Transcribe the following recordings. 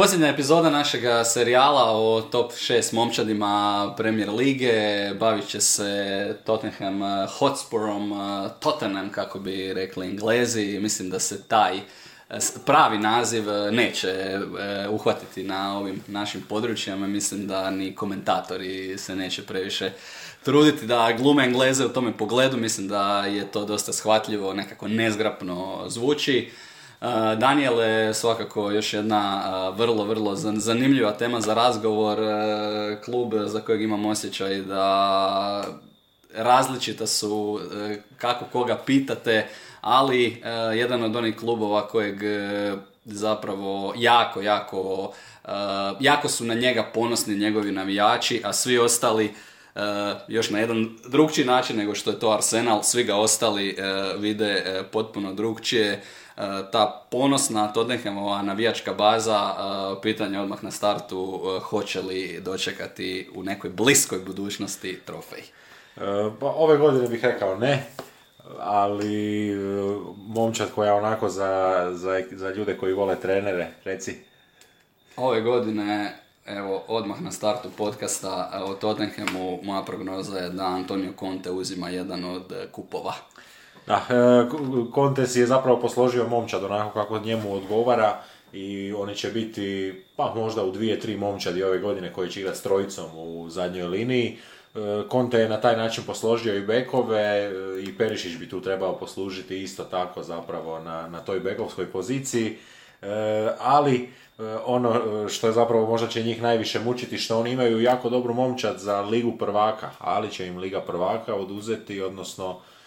Posljednja epizoda našeg serijala o top 6 momčadima Premier Lige bavit će se Tottenham Hotspurom, Tottenham kako bi rekli Englezi. Mislim da se taj eh, pravi naziv eh, neće eh, uhvatiti na ovim našim područjima. Mislim da ni komentatori se neće previše truditi da glume Engleze u tome pogledu. Mislim da je to dosta shvatljivo, nekako nezgrapno zvuči. Daniel je svakako još jedna vrlo, vrlo zan- zanimljiva tema za razgovor. Uh, Klub za kojeg imam osjećaj da različita su uh, kako koga pitate, ali uh, jedan od onih klubova kojeg zapravo jako, jako, jako su na njega ponosni njegovi navijači, a svi ostali još na jedan drugčiji način nego što je to Arsenal, svi ga ostali vide potpuno drugčije. Uh, ta ponosna Tottenhamova navijačka baza, uh, pitanje odmah na startu, uh, hoće li dočekati u nekoj bliskoj budućnosti trofej. E, Pa ove godine bih rekao ne, ali e, momčad koja onako za, za, za ljude koji vole trenere, reci. Ove godine, evo, odmah na startu podcasta o Tottenhamu, moja prognoza je da Antonio Conte uzima jedan od kupova. Da, e, si je zapravo posložio momčad onako kako njemu odgovara i oni će biti, pa možda u dvije, tri momčadi ove godine koji će igrati s trojicom u zadnjoj liniji. E, Conte je na taj način posložio i bekove e, i Perišić bi tu trebao poslužiti isto tako zapravo na, na toj bekovskoj poziciji. E, ali e, ono e, što je zapravo možda će njih najviše mučiti što oni imaju jako dobru momčad za ligu prvaka, ali će im liga prvaka oduzeti, odnosno e,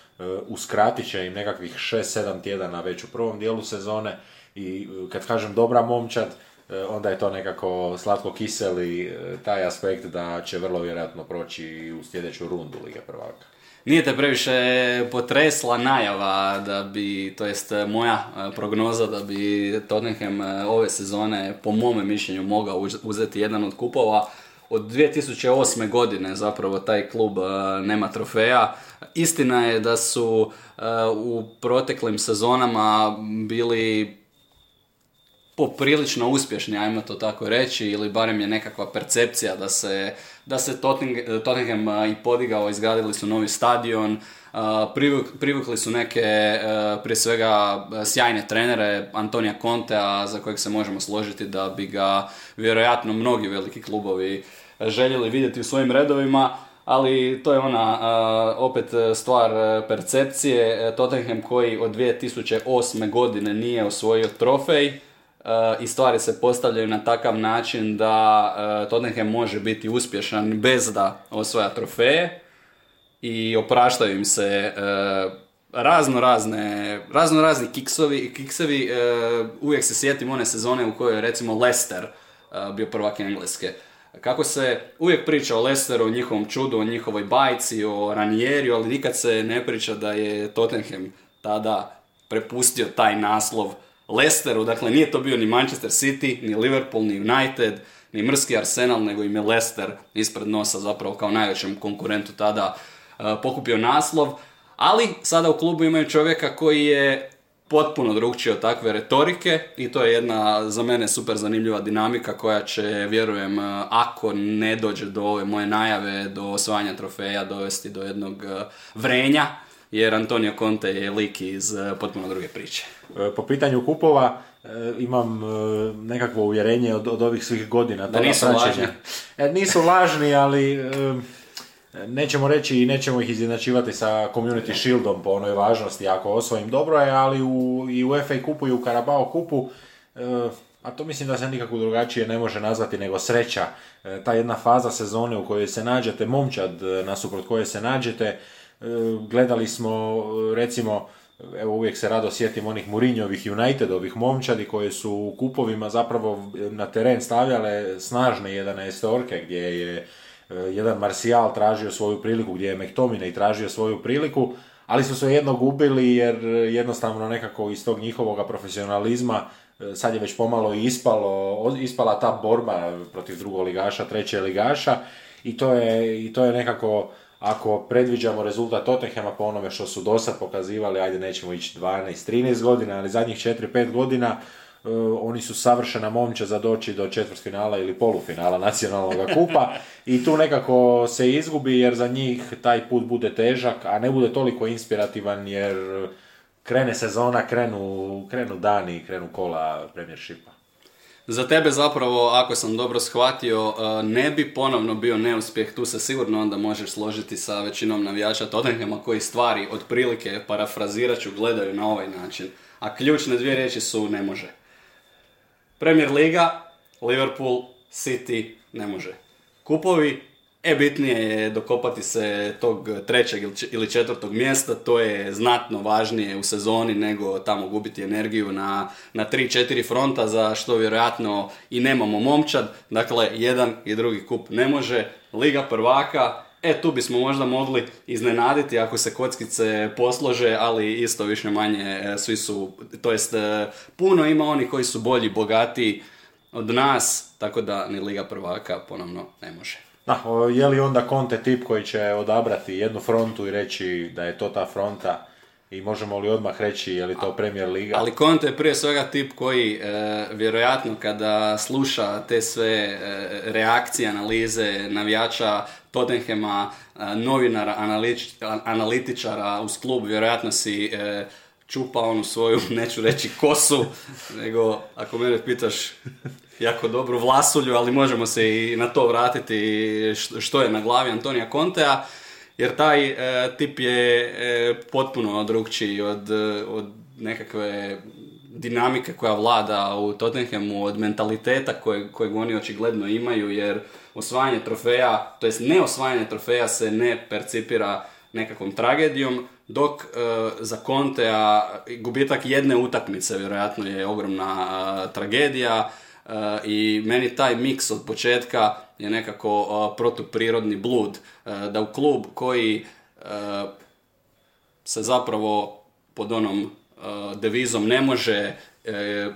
uskratit će im nekakvih 6-7 tjedana već u prvom dijelu sezone i e, kad kažem dobra momčad, e, onda je to nekako slatko kiseli e, taj aspekt da će vrlo vjerojatno proći u sljedeću rundu Lige prvaka. Nije te previše potresla najava da bi, to jest moja e, prognoza da bi Tottenham e, ove sezone po mome mišljenju mogao uz- uzeti jedan od kupova. Od 2008. godine zapravo taj klub e, nema trofeja. Istina je da su e, u proteklim sezonama bili poprilično uspješni, ajmo to tako reći, ili barem je nekakva percepcija da se, da se Tottenham a, i podigao, izgradili su novi stadion, a, privuk- privukli su neke, a, prije svega, sjajne trenere, Antonija Contea, za kojeg se možemo složiti da bi ga vjerojatno mnogi veliki klubovi željeli vidjeti u svojim redovima, ali to je ona opet stvar a, percepcije. E, Tottenham koji od 2008. godine nije osvojio trofej, i stvari se postavljaju na takav način da Tottenham može biti uspješan bez da osvaja trofeje i opraštaju im se razno razne razno razni kiksovi, kiksevi uvijek se sjetim one sezone u kojoj je recimo Leicester bio prvak Engleske kako se uvijek priča o Leicesteru, o njihovom čudu, o njihovoj bajci, o Ranieri, ali nikad se ne priča da je Tottenham tada prepustio taj naslov Leicesteru, dakle nije to bio ni Manchester City, ni Liverpool, ni United, ni mrski Arsenal, nego im je Leicester ispred nosa zapravo kao najvećem konkurentu tada uh, pokupio naslov. Ali sada u klubu imaju čovjeka koji je potpuno drugčiji od takve retorike i to je jedna za mene super zanimljiva dinamika koja će, vjerujem, uh, ako ne dođe do ove moje najave, do osvajanja trofeja, dovesti do jednog uh, vrenja, jer Antonio Conte je lik iz uh, potpuno druge priče. Po pitanju kupova imam nekakvo uvjerenje od, od ovih svih godina. toga nisu lažni. E, nisu lažni, ali nećemo reći i nećemo ih izjednačivati sa Community Shieldom po onoj važnosti ako osvojim dobro je, ali u, i u FA kupu i u Carabao kupu e, a to mislim da se nikako drugačije ne može nazvati nego sreća. E, ta jedna faza sezone u kojoj se nađete, momčad e, nasuprot koje se nađete, gledali smo recimo evo uvijek se rado sjetim onih Mourinhovih Unitedovih momčadi koje su u kupovima zapravo na teren stavljale snažne 11 orke gdje je jedan Martial tražio svoju priliku, gdje je McTominay tražio svoju priliku, ali su se jedno gubili jer jednostavno nekako iz tog njihovog profesionalizma sad je već pomalo ispalo, ispala ta borba protiv drugog ligaša, treće ligaša i to je, i to je nekako ako predviđamo rezultat Tottenhama po onome što su do sad pokazivali, ajde nećemo ići 12-13 godina, ali zadnjih 4-5 godina oni su savršena momča za doći do četvrtfinala ili polufinala nacionalnog kupa i tu nekako se izgubi jer za njih taj put bude težak, a ne bude toliko inspirativan jer krene sezona, krenu, krenu dani, krenu kola premiershipa. Za tebe zapravo, ako sam dobro shvatio, e, ne bi ponovno bio neuspjeh, tu se sigurno onda možeš složiti sa većinom navijača Tottenhama koji stvari otprilike, parafrazirat ću, gledaju na ovaj način. A ključne dvije riječi su ne može. Premier Liga, Liverpool, City, ne može. Kupovi, E, bitnije je dokopati se tog trećeg ili četvrtog mjesta, to je znatno važnije u sezoni nego tamo gubiti energiju na, na tri, četiri fronta za što vjerojatno i nemamo momčad. Dakle, jedan i drugi kup ne može. Liga prvaka, e tu bismo možda mogli iznenaditi ako se kockice poslože, ali isto više manje e, svi su, to jest puno ima oni koji su bolji, bogatiji od nas, tako da ni Liga prvaka ponovno ne može. Da, je li onda Conte tip koji će odabrati jednu frontu i reći da je to ta fronta i možemo li odmah reći je li to Premier Liga? Ali Conte je prije svega tip koji e, vjerojatno kada sluša te sve e, reakcije, analize navijača Tottenhema, e, novinara, analitičara uz klub, vjerojatno si e, čupa onu svoju, neću reći kosu, nego ako mene pitaš jako dobru vlasulju, ali možemo se i na to vratiti što je na glavi Antonija Contea, jer taj e, tip je e, potpuno drugčiji od, od nekakve dinamike koja vlada u Tottenhamu, od mentaliteta koje, kojeg oni očigledno imaju, jer osvajanje trofeja, to jest ne osvajanje trofeja se ne percipira nekakvom tragedijom, dok e, za Contea gubitak jedne utakmice vjerojatno je ogromna tragedija, i meni taj miks od početka je nekako protuprirodni blud. Da u klub koji se zapravo pod onom devizom ne može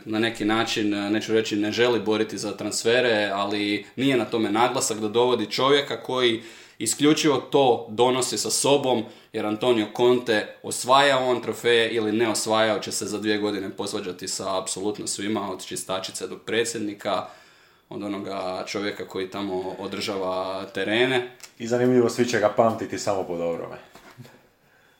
na neki način, neću reći ne želi boriti za transfere, ali nije na tome naglasak da dovodi čovjeka koji Isključivo to donosi sa sobom, jer Antonio Conte osvaja on trofeje ili ne osvajao će se za dvije godine posvađati sa apsolutno svima, od čistačice do predsjednika, od onoga čovjeka koji tamo održava terene. I zanimljivo, svi će ga pamtiti samo po dobrome.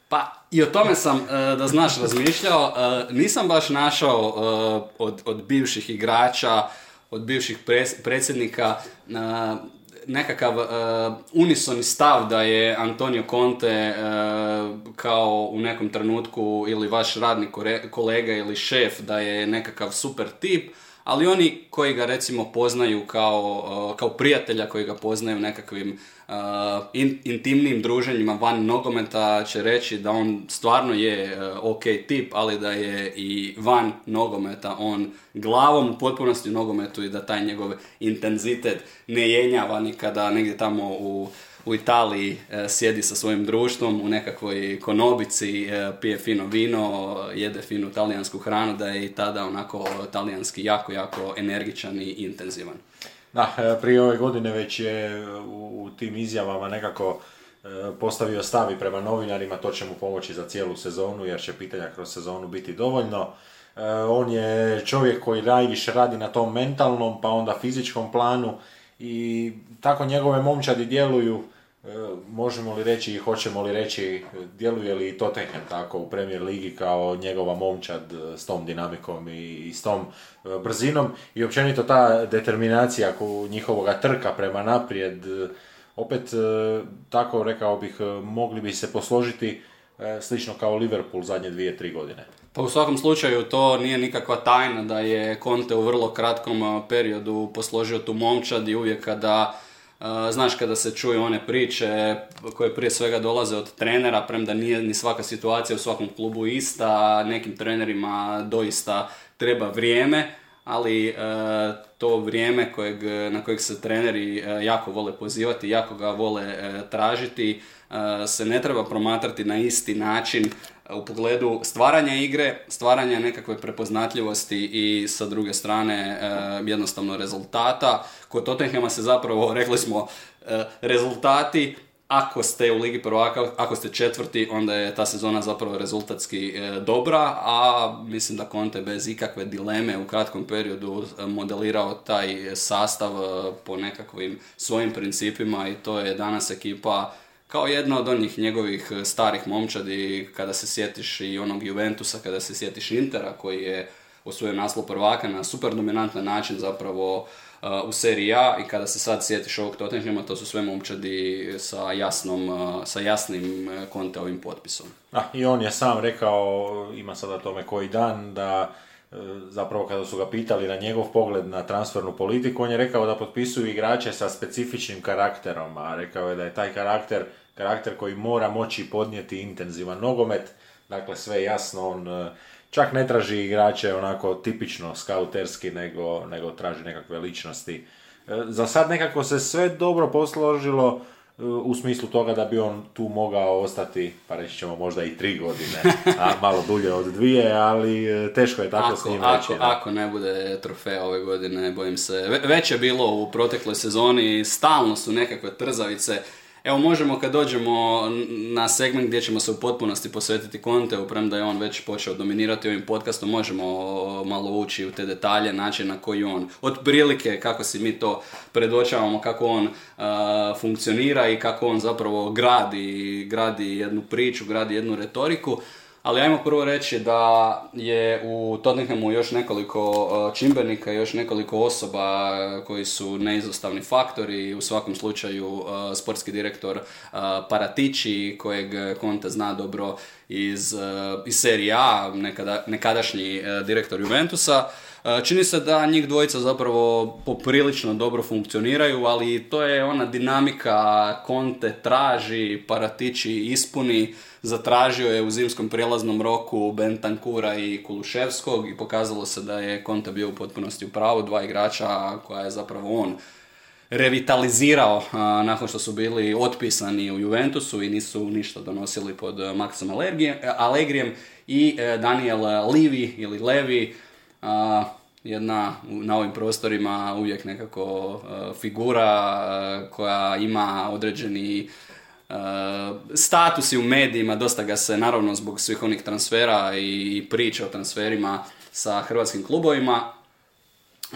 Pa i o tome sam, e, da znaš, razmišljao. E, nisam baš našao e, od, od bivših igrača, od bivših predsjednika nekakav uh, unisoni stav da je Antonio Conte uh, kao u nekom trenutku ili vaš radni kolega ili šef da je nekakav super tip, ali oni koji ga recimo poznaju kao, uh, kao prijatelja, koji ga poznaju nekakvim in, intimnim druženjima van nogometa će reći da on stvarno je ok tip, ali da je i van nogometa on glavom u potpunosti u nogometu i da taj njegov intenzitet ne jenjava nikada negdje tamo u, u Italiji e, sjedi sa svojim društvom u nekakvoj konobici, e, pije fino vino, jede finu talijansku hranu, da je i tada onako talijanski jako, jako energičan i intenzivan. Da, e, prije ove godine već je u tim izjavama nekako postavio stavi prema novinarima, to će mu pomoći za cijelu sezonu jer će pitanja kroz sezonu biti dovoljno. On je čovjek koji najviše radi na tom mentalnom, pa onda fizičkom planu i tako njegove momčadi djeluju, možemo li reći i hoćemo li reći, djeluje li Tottenham tako u Premier Ligi kao njegova momčad eh, s tom dinamikom i s tom brzinom i općenito ta determinacija njihovoga trka prema naprijed, opet tako rekao bih, mogli bi se posložiti slično kao Liverpool zadnje dvije, tri godine. Pa u svakom slučaju to nije nikakva tajna da je Conte u vrlo kratkom periodu posložio tu momčad i uvijek kada Znaš kada se čuju one priče koje prije svega dolaze od trenera, premda nije ni svaka situacija u svakom klubu ista, nekim trenerima doista treba vrijeme, ali e, to vrijeme kojeg, na kojeg se treneri jako vole pozivati, jako ga vole tražiti, se ne treba promatrati na isti način u pogledu stvaranja igre, stvaranja nekakve prepoznatljivosti i sa druge strane jednostavno rezultata. Kod Tottenhama se zapravo, rekli smo, rezultati ako ste u Ligi prvaka, ako ste četvrti, onda je ta sezona zapravo rezultatski e, dobra, a mislim da Conte bez ikakve dileme u kratkom periodu e, modelirao taj sastav e, po nekakvim svojim principima i to je danas ekipa kao jedna od onih njegovih starih momčadi, kada se sjetiš i onog Juventusa, kada se sjetiš Intera koji je osvojio naslov prvaka na super dominantan način zapravo u seriji A i kada se sad sjetiš ovog Tottenhama, to su sve momčadi sa, jasnom, sa jasnim konteovim potpisom. A, I on je sam rekao, ima sada tome koji dan, da e, zapravo kada su ga pitali na njegov pogled na transfernu politiku, on je rekao da potpisuju igrače sa specifičnim karakterom, a rekao je da je taj karakter karakter koji mora moći podnijeti intenzivan nogomet, dakle sve jasno, on e, čak ne traži igrače onako tipično skauterski, nego, nego traži nekakve ličnosti. E, za sad nekako se sve dobro posložilo e, u smislu toga da bi on tu mogao ostati, pa reći ćemo možda i tri godine, a malo dulje od dvije, ali teško je tako ako, s njim ako, Ako ne bude trofeja ove godine, bojim se. Već je bilo u protekloj sezoni, stalno su nekakve trzavice Evo možemo kad dođemo na segment gdje ćemo se u potpunosti posvetiti Konteu, premda je on već počeo dominirati ovim podcastom, možemo malo ući u te detalje, način na koji on, otprilike kako si mi to predočavamo, kako on funkcionira i kako on zapravo gradi, gradi jednu priču, gradi jednu retoriku. Ali ajmo prvo reći da je u Tottenhamu još nekoliko e, čimbenika, još nekoliko osoba koji su neizostavni faktori. U svakom slučaju e, sportski direktor e, Paratici, kojeg Conte zna dobro iz, iz serije A, nekada, nekadašnji direktor Juventusa. Čini se da njih dvojica zapravo poprilično dobro funkcioniraju, ali to je ona dinamika Conte traži, Paratici ispuni, zatražio je u zimskom prijelaznom roku Bentankura i Kuluševskog i pokazalo se da je Conte bio u potpunosti u pravu, dva igrača koja je zapravo on revitalizirao nakon što su bili otpisani u Juventusu i nisu ništa donosili pod Maxom Allegrijem i e, Daniel Livi ili Levi jedna na ovim prostorima uvijek nekako e, figura e, koja ima određeni statusi u medijima, dosta ga se naravno zbog svih onih transfera i priča o transferima sa hrvatskim klubovima.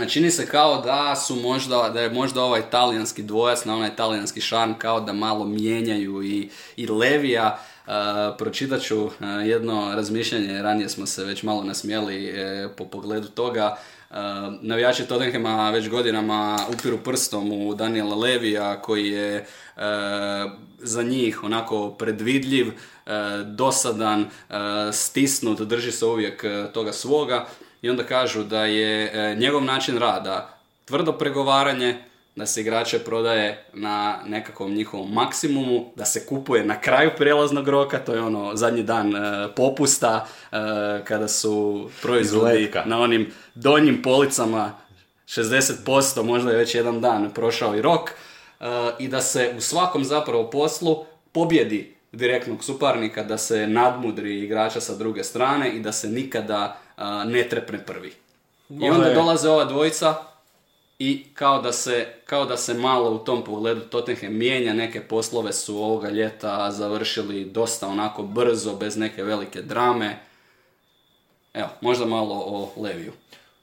Čini se kao da su možda, da je možda ovaj talijanski dvojac na onaj talijanski šarm kao da malo mijenjaju i, i Levija. Uh, pročitat ću jedno razmišljanje, ranije smo se već malo nasmijeli e, po pogledu toga. Uh, navijači Tottenhama već godinama upiru prstom u Daniela Levija koji je za njih onako predvidljiv, dosadan, stisnut, drži se uvijek toga svoga i onda kažu da je njegov način rada tvrdo pregovaranje, da se igrače prodaje na nekakvom njihovom maksimumu, da se kupuje na kraju prijelaznog roka, to je ono zadnji dan popusta, kada su proizvodi na onim donjim policama 60%, možda je već jedan dan prošao i rok, i da se u svakom zapravo poslu pobjedi direktnog suparnika, da se nadmudri igrača sa druge strane i da se nikada ne trepne prvi. I onda dolaze ova dvojica i kao da, se, kao da se malo u tom pogledu Tottenham mijenja, neke poslove su ovoga ljeta završili dosta onako brzo, bez neke velike drame. Evo, možda malo o Leviju.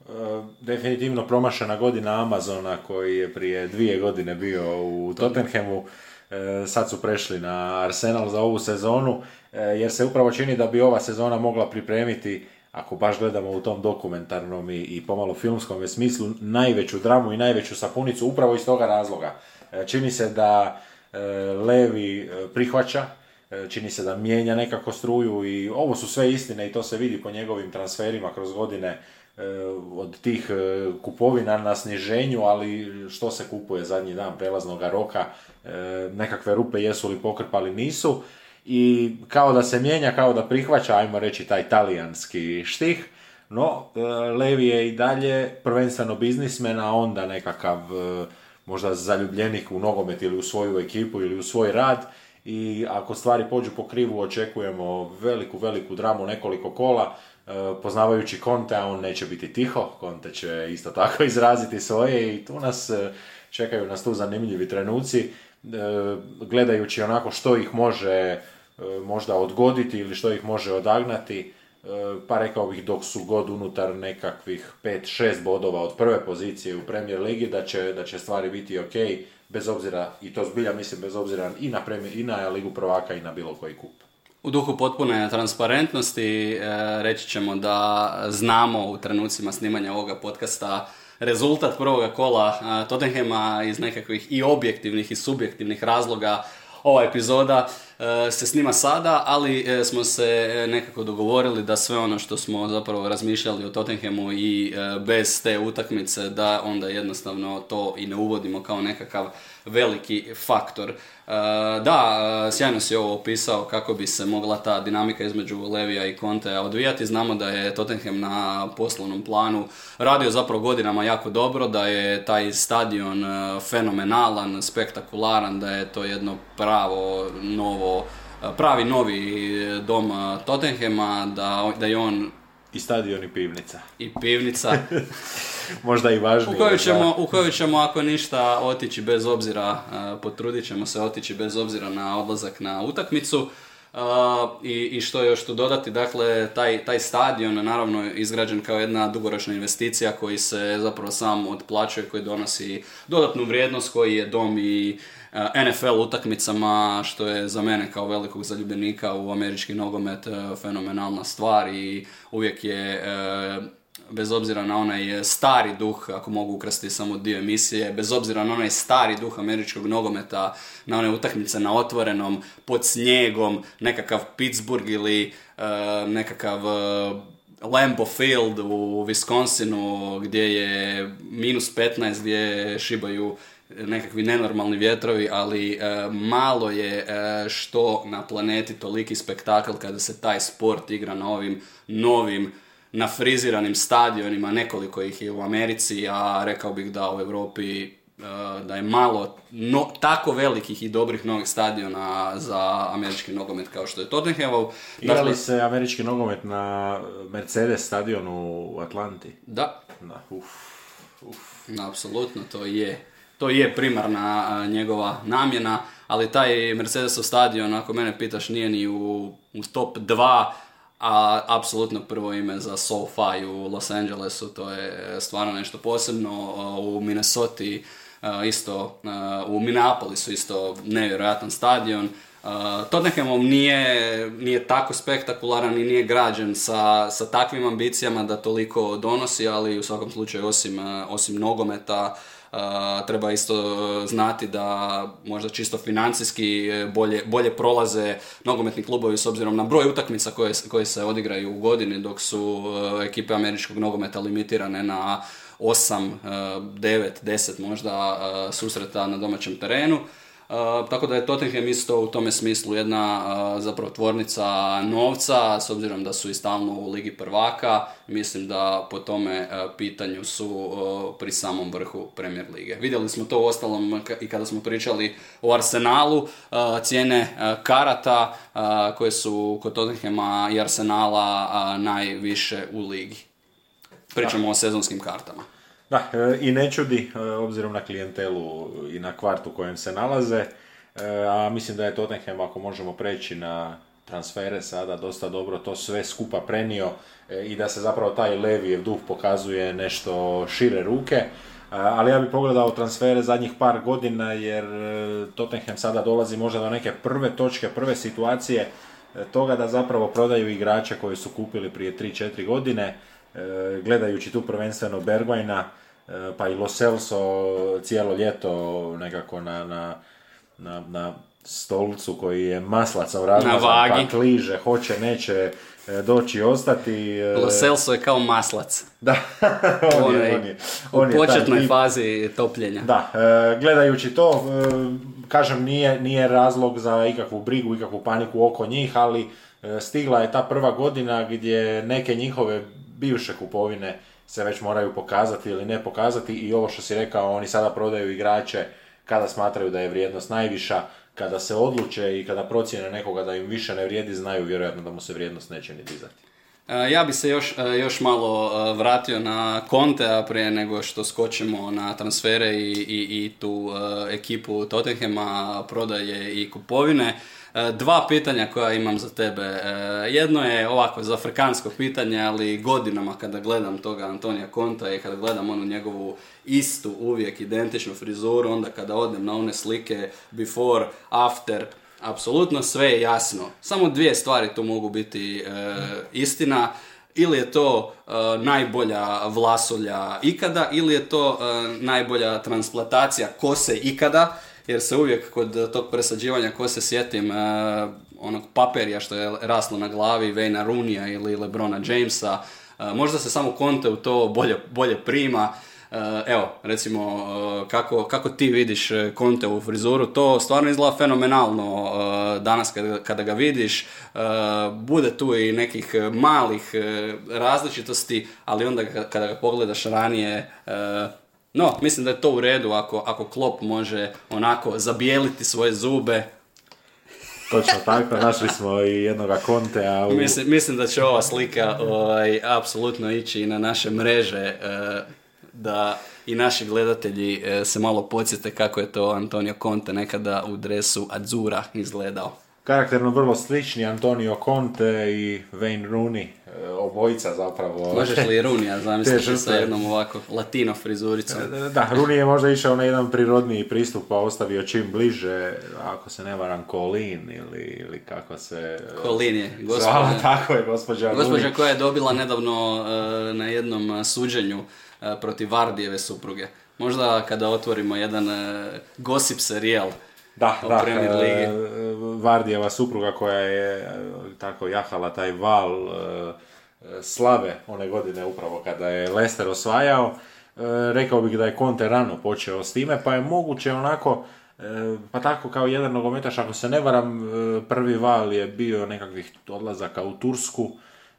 E, definitivno promašena godina Amazona koji je prije dvije godine bio u Tottenhamu. E, sad su prešli na Arsenal za ovu sezonu e, jer se upravo čini da bi ova sezona mogla pripremiti ako baš gledamo u tom dokumentarnom i, i pomalo filmskom smislu, najveću dramu i najveću sapunicu upravo iz toga razloga. Čini se da Levi prihvaća, čini se da mijenja nekako struju i ovo su sve istine i to se vidi po njegovim transferima kroz godine E, od tih e, kupovina na sniženju, ali što se kupuje zadnji dan prelaznog roka, e, nekakve rupe jesu li pokrpali, nisu. I kao da se mijenja, kao da prihvaća, ajmo reći, taj talijanski štih, No, Levi je i dalje prvenstveno biznismen, a onda nekakav možda zaljubljenik u nogomet ili u svoju ekipu ili u svoj rad. I ako stvari pođu po krivu očekujemo veliku, veliku dramu nekoliko kola. E, poznavajući Konte, on neće biti tiho, Konte će isto tako izraziti svoje i tu nas e, čekaju nas tu zanimljivi trenuci, e, gledajući onako što ih može možda odgoditi ili što ih može odagnati, pa rekao bih dok su god unutar nekakvih 5-6 bodova od prve pozicije u Premier Ligi da će, da će stvari biti ok bez obzira, i to zbilja mislim bez obzira i na, premijer, i na Ligu prvaka i na bilo koji kup. U duhu potpune transparentnosti e, reći ćemo da znamo u trenucima snimanja ovoga podcasta rezultat prvoga kola e, Tottenhema iz nekakvih i objektivnih i subjektivnih razloga ova epizoda e, se snima sada, ali smo se nekako dogovorili da sve ono što smo zapravo razmišljali o Tottenhamu i bez te utakmice da onda jednostavno to i ne uvodimo kao nekakav veliki faktor. Da, sjajno si ovo opisao kako bi se mogla ta dinamika između Levija i Contea odvijati. Znamo da je Tottenham na poslovnom planu radio zapravo godinama jako dobro, da je taj stadion fenomenalan, spektakularan, da je to jedno pravo novo pravi novi dom Tottenhama, da, da je on i stadion i pivnica. I pivnica. Možda i važnije. U koju, ćemo, u koju ćemo, ako ništa, otići bez obzira, uh, potrudit ćemo se otići bez obzira na odlazak na utakmicu. i, I što još tu dodati, dakle, taj, taj stadion naravno izgrađen kao jedna dugoročna investicija koji se zapravo sam otplaćuje, koji donosi dodatnu vrijednost, koji je dom i NFL utakmicama, što je za mene kao velikog zaljubljenika u američki nogomet e, fenomenalna stvar i uvijek je e, bez obzira na onaj stari duh, ako mogu ukrasti samo dio emisije, bez obzira na onaj stari duh američkog nogometa, na one utakmice na otvorenom, pod snijegom, nekakav Pittsburgh ili nekakav Lambo Field u Wisconsinu gdje je minus 15, gdje šibaju nekakvi nenormalni vjetrovi, ali e, malo je e, što na planeti toliki spektakl kada se taj sport igra na ovim novim nafriziranim stadionima, nekoliko ih je u Americi, a rekao bih da u Europi e, da je malo no, tako velikih i dobrih novih stadiona za američki nogomet kao što je Tottenhamov. Dakle, se američki nogomet na Mercedes stadionu u Atlanti? Da. Da, uf, uf. Apsolutno, to je to je primarna njegova namjena, ali taj Mercedesov stadion, ako mene pitaš, nije ni u, u top 2, a apsolutno prvo ime za SoFi u Los Angelesu, to je stvarno nešto posebno. U Minnesota isto, u Minneapolisu isto nevjerojatan stadion. Tottenhamom nije, nije tako spektakularan i nije građen sa, sa takvim ambicijama da toliko donosi, ali u svakom slučaju osim, osim nogometa treba isto znati da možda čisto financijski e, bolje, bolje prolaze nogometni klubovi s obzirom na broj utakmica koje, koje se odigraju u godini dok su e, ekipe američkog nogometa limitirane na 8, 9, 10 možda susreta na domaćem terenu tako da je Tottenham isto u tome smislu jedna zapravo tvornica novca, s obzirom da su i stalno u Ligi prvaka, mislim da po tome pitanju su pri samom vrhu Premier Lige. Vidjeli smo to u ostalom i kada smo pričali o Arsenalu, cijene karata koje su kod Tottenhama i Arsenala najviše u Ligi. Pričamo o sezonskim kartama. Da, e, i ne čudi, e, obzirom na klijentelu i na kvartu kojem se nalaze, e, a mislim da je Tottenham, ako možemo preći na transfere sada, dosta dobro to sve skupa prenio i da se zapravo taj Levijev duh pokazuje nešto šire ruke. Ali ja bih pogledao transfere zadnjih par godina jer Tottenham sada dolazi možda do neke prve točke, prve situacije toga da zapravo prodaju igrače koji su kupili prije 3-4 godine gledajući tu prvenstveno Bergvajna, e, pa i Lo Celso cijelo ljeto nekako na, na, na, na stolcu koji je maslaca u pa kliže, hoće, neće e, doći ostati. Lo Celso je kao maslac. Da, on, je, on je, on u početnoj fazi topljenja. Da, gledajući to, kažem, nije, nije razlog za ikakvu brigu, ikakvu paniku oko njih, ali stigla je ta prva godina gdje neke njihove bivše kupovine se već moraju pokazati ili ne pokazati i ovo što si rekao, oni sada prodaju igrače kada smatraju da je vrijednost najviša, kada se odluče i kada procjene nekoga da im više ne vrijedi, znaju vjerojatno da mu se vrijednost neće ni dizati. E, ja bi se još, e, još malo e, vratio na Contea prije nego što skočimo na transfere i, i, i tu ekipu Tottenhema, prodaje i kupovine. Dva pitanja koja imam za tebe. Jedno je ovako za afrikansko pitanje, ali godinama kada gledam toga Antonija Konta i kada gledam onu njegovu istu, uvijek identičnu frizuru, onda kada odem na one slike before, after, apsolutno sve je jasno. Samo dvije stvari tu mogu biti e, istina. Ili je to e, najbolja vlasolja ikada, ili je to e, najbolja transplantacija kose ikada, jer se uvijek kod tog presađivanja kose sjetim onog paperija što je raslo na glavi Vejna Runija ili Lebrona Jamesa. Možda se samo Conte u to bolje, bolje prima. Eh, evo, recimo, eh, kako, kako ti vidiš konte eh, u frizuru, to stvarno izgleda fenomenalno danas kada, kada ga vidiš. Bude tu i nekih malih različitosti, ali onda kada ga pogledaš ranije, no, mislim da je to u redu ako, ako Klop može onako zabijeliti svoje zube, Točno tako, našli smo i jednoga kontea. U... Mislim, mislim da će ova slika ovaj, apsolutno ići i na naše mreže da i naši gledatelji e, se malo podsjete kako je to Antonio Conte nekada u dresu Adzura izgledao. Karakterno vrlo slični Antonio Conte i Wayne Rooney, obojica zapravo. Možeš li Rooney, zamisliti sa jednom ovako latino frizuricom? E, da, Rooney je možda išao na jedan prirodniji pristup pa ostavio čim bliže, ako se ne varam, Colin ili, ili kako se... Colin je, gospođa. tako je, gospođa Gospođa koja je dobila nedavno na jednom suđenju E, protiv Vardijeve supruge. Možda kada otvorimo jedan e, gossip serijal da, da, Premier e, Vardijeva supruga koja je tako jahala taj val slave one godine upravo kada je Lester osvajao. Rekao bih da je Conte rano počeo s time, pa je moguće onako, pa tako kao jedan nogometaš, ako se ne varam, prvi val je bio nekakvih odlazaka u Tursku,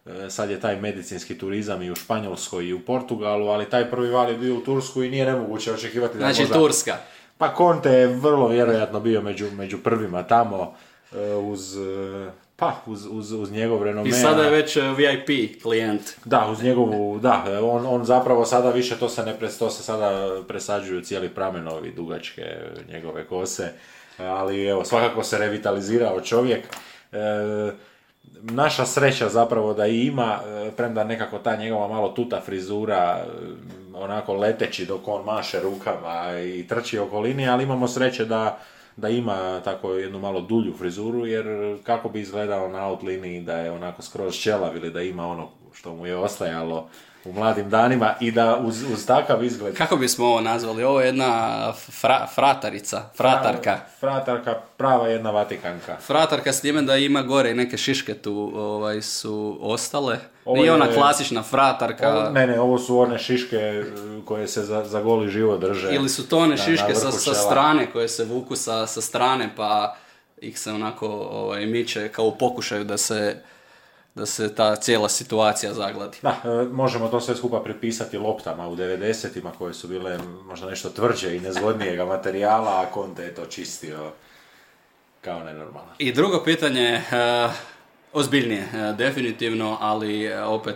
E, sad je taj medicinski turizam i u Španjolskoj i u Portugalu, ali taj prvi val je bio u Tursku i nije nemoguće očekivati da znači, možda... Turska. Pa Conte je vrlo vjerojatno bio među, među prvima tamo e, uz e, pa, uz, uz, uz njegov renome. I sada je već VIP klijent. Da, uz njegovu, da, on, on zapravo sada više to se ne pres, to se sada presađuju cijeli pramenovi dugačke njegove kose, ali evo, svakako se revitalizirao čovjek. E, naša sreća zapravo da i ima, e, premda nekako ta njegova malo tuta frizura, e, onako leteći dok on maše rukama i trči okolini, ali imamo sreće da, da ima tako jednu malo dulju frizuru, jer kako bi izgledao na out liniji da je onako skroz čelav ili da ima ono što mu je ostajalo u mladim danima i da uz, uz takav izgled... Kako bismo ovo nazvali? Ovo je jedna fra, fratarica, fratarka. Fratarka, prava jedna vatikanka. Fratarka s time da ima gore neke šiške tu ovaj, su ostale. Ovo Nije ona klasična fratarka. Ovo, ne, ne, ovo su one šiške e, koje se za, za goli život drže. Ili su to one šiške sa, sa strane koje se vuku sa, sa strane pa ih se onako ovaj, miče kao u pokušaju da se da se ta cijela situacija zagladi. Da, e, možemo to sve skupa pripisati loptama u 90-ima koje su bile možda nešto tvrđe i nezgodnijega materijala, a Conte je to čistio kao nenormalno. I drugo pitanje, uh, ozbiljnije, e, definitivno, ali opet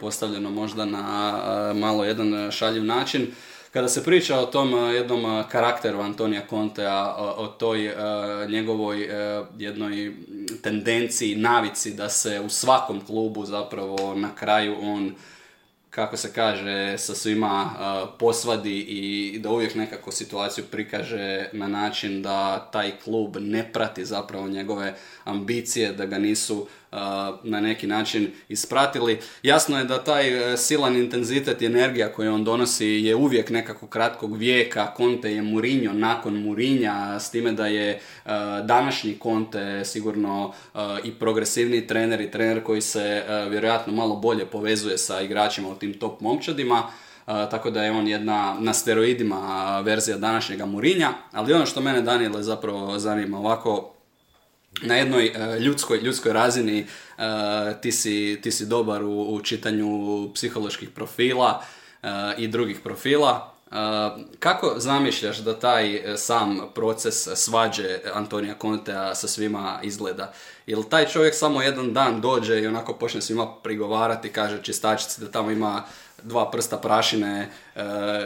postavljeno možda na malo jedan šaljiv način. Kada se priča o tom eh, jednom eh, karakteru Antonija Contea, o, o toj eh, njegovoj jednoj tendenciji, navici da se u svakom klubu zapravo na kraju on kako se kaže, sa svima posvadi i da uvijek nekako situaciju prikaže na način da taj klub ne prati zapravo njegove ambicije, da ga nisu na neki način ispratili. Jasno je da taj e, silan intenzitet i energija koju on donosi je uvijek nekako kratkog vijeka. Conte je Mourinho nakon Mourinha, s time da je e, današnji Conte sigurno e, i progresivni trener i trener koji se vjerojatno malo bolje povezuje sa igračima u tim top momčadima. tako da je on jedna na steroidima verzija današnjega Murinja, ali ono što mene Daniele zapravo zanima ovako, na jednoj e, ljudskoj, ljudskoj razini e, ti, si, ti si dobar u, u čitanju psiholoških profila e, i drugih profila. Kako zamišljaš da taj sam proces svađe Antonija Contea sa svima izgleda? Jel taj čovjek samo jedan dan dođe i onako počne svima prigovarati, kaže čistačici da tamo ima dva prsta prašine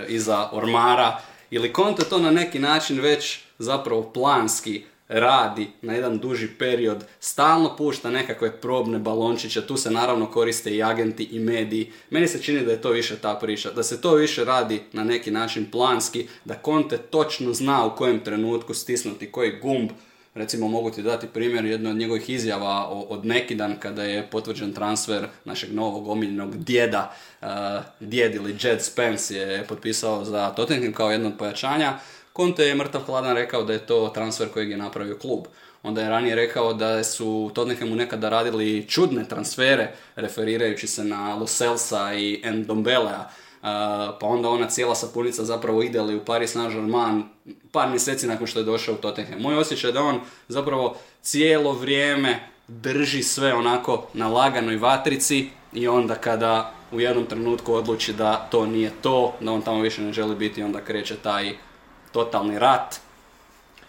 iza ormara, ili Conte to na neki način već zapravo planski radi na jedan duži period, stalno pušta nekakve probne balončiće, tu se naravno koriste i agenti i mediji. Meni se čini da je to više ta priča, da se to više radi na neki način planski, da Conte točno zna u kojem trenutku stisnuti koji gumb, Recimo mogu ti dati primjer jedno od njegovih izjava od neki dan kada je potvrđen transfer našeg novog omiljenog djeda, uh, djed ili Jed Spence je potpisao za Tottenham kao jedno od pojačanja. Conte je mrtav hladan rekao da je to transfer kojeg je napravio klub. Onda je ranije rekao da su Tottenhamu nekada radili čudne transfere, referirajući se na Lo Celsa i Endombelea, pa onda ona cijela sapunica zapravo ide u Paris Saint-Germain par mjeseci nakon što je došao u Tottenham. Moj osjećaj je da on zapravo cijelo vrijeme drži sve onako na laganoj vatrici i onda kada u jednom trenutku odluči da to nije to, da on tamo više ne želi biti, onda kreće taj totalni rat.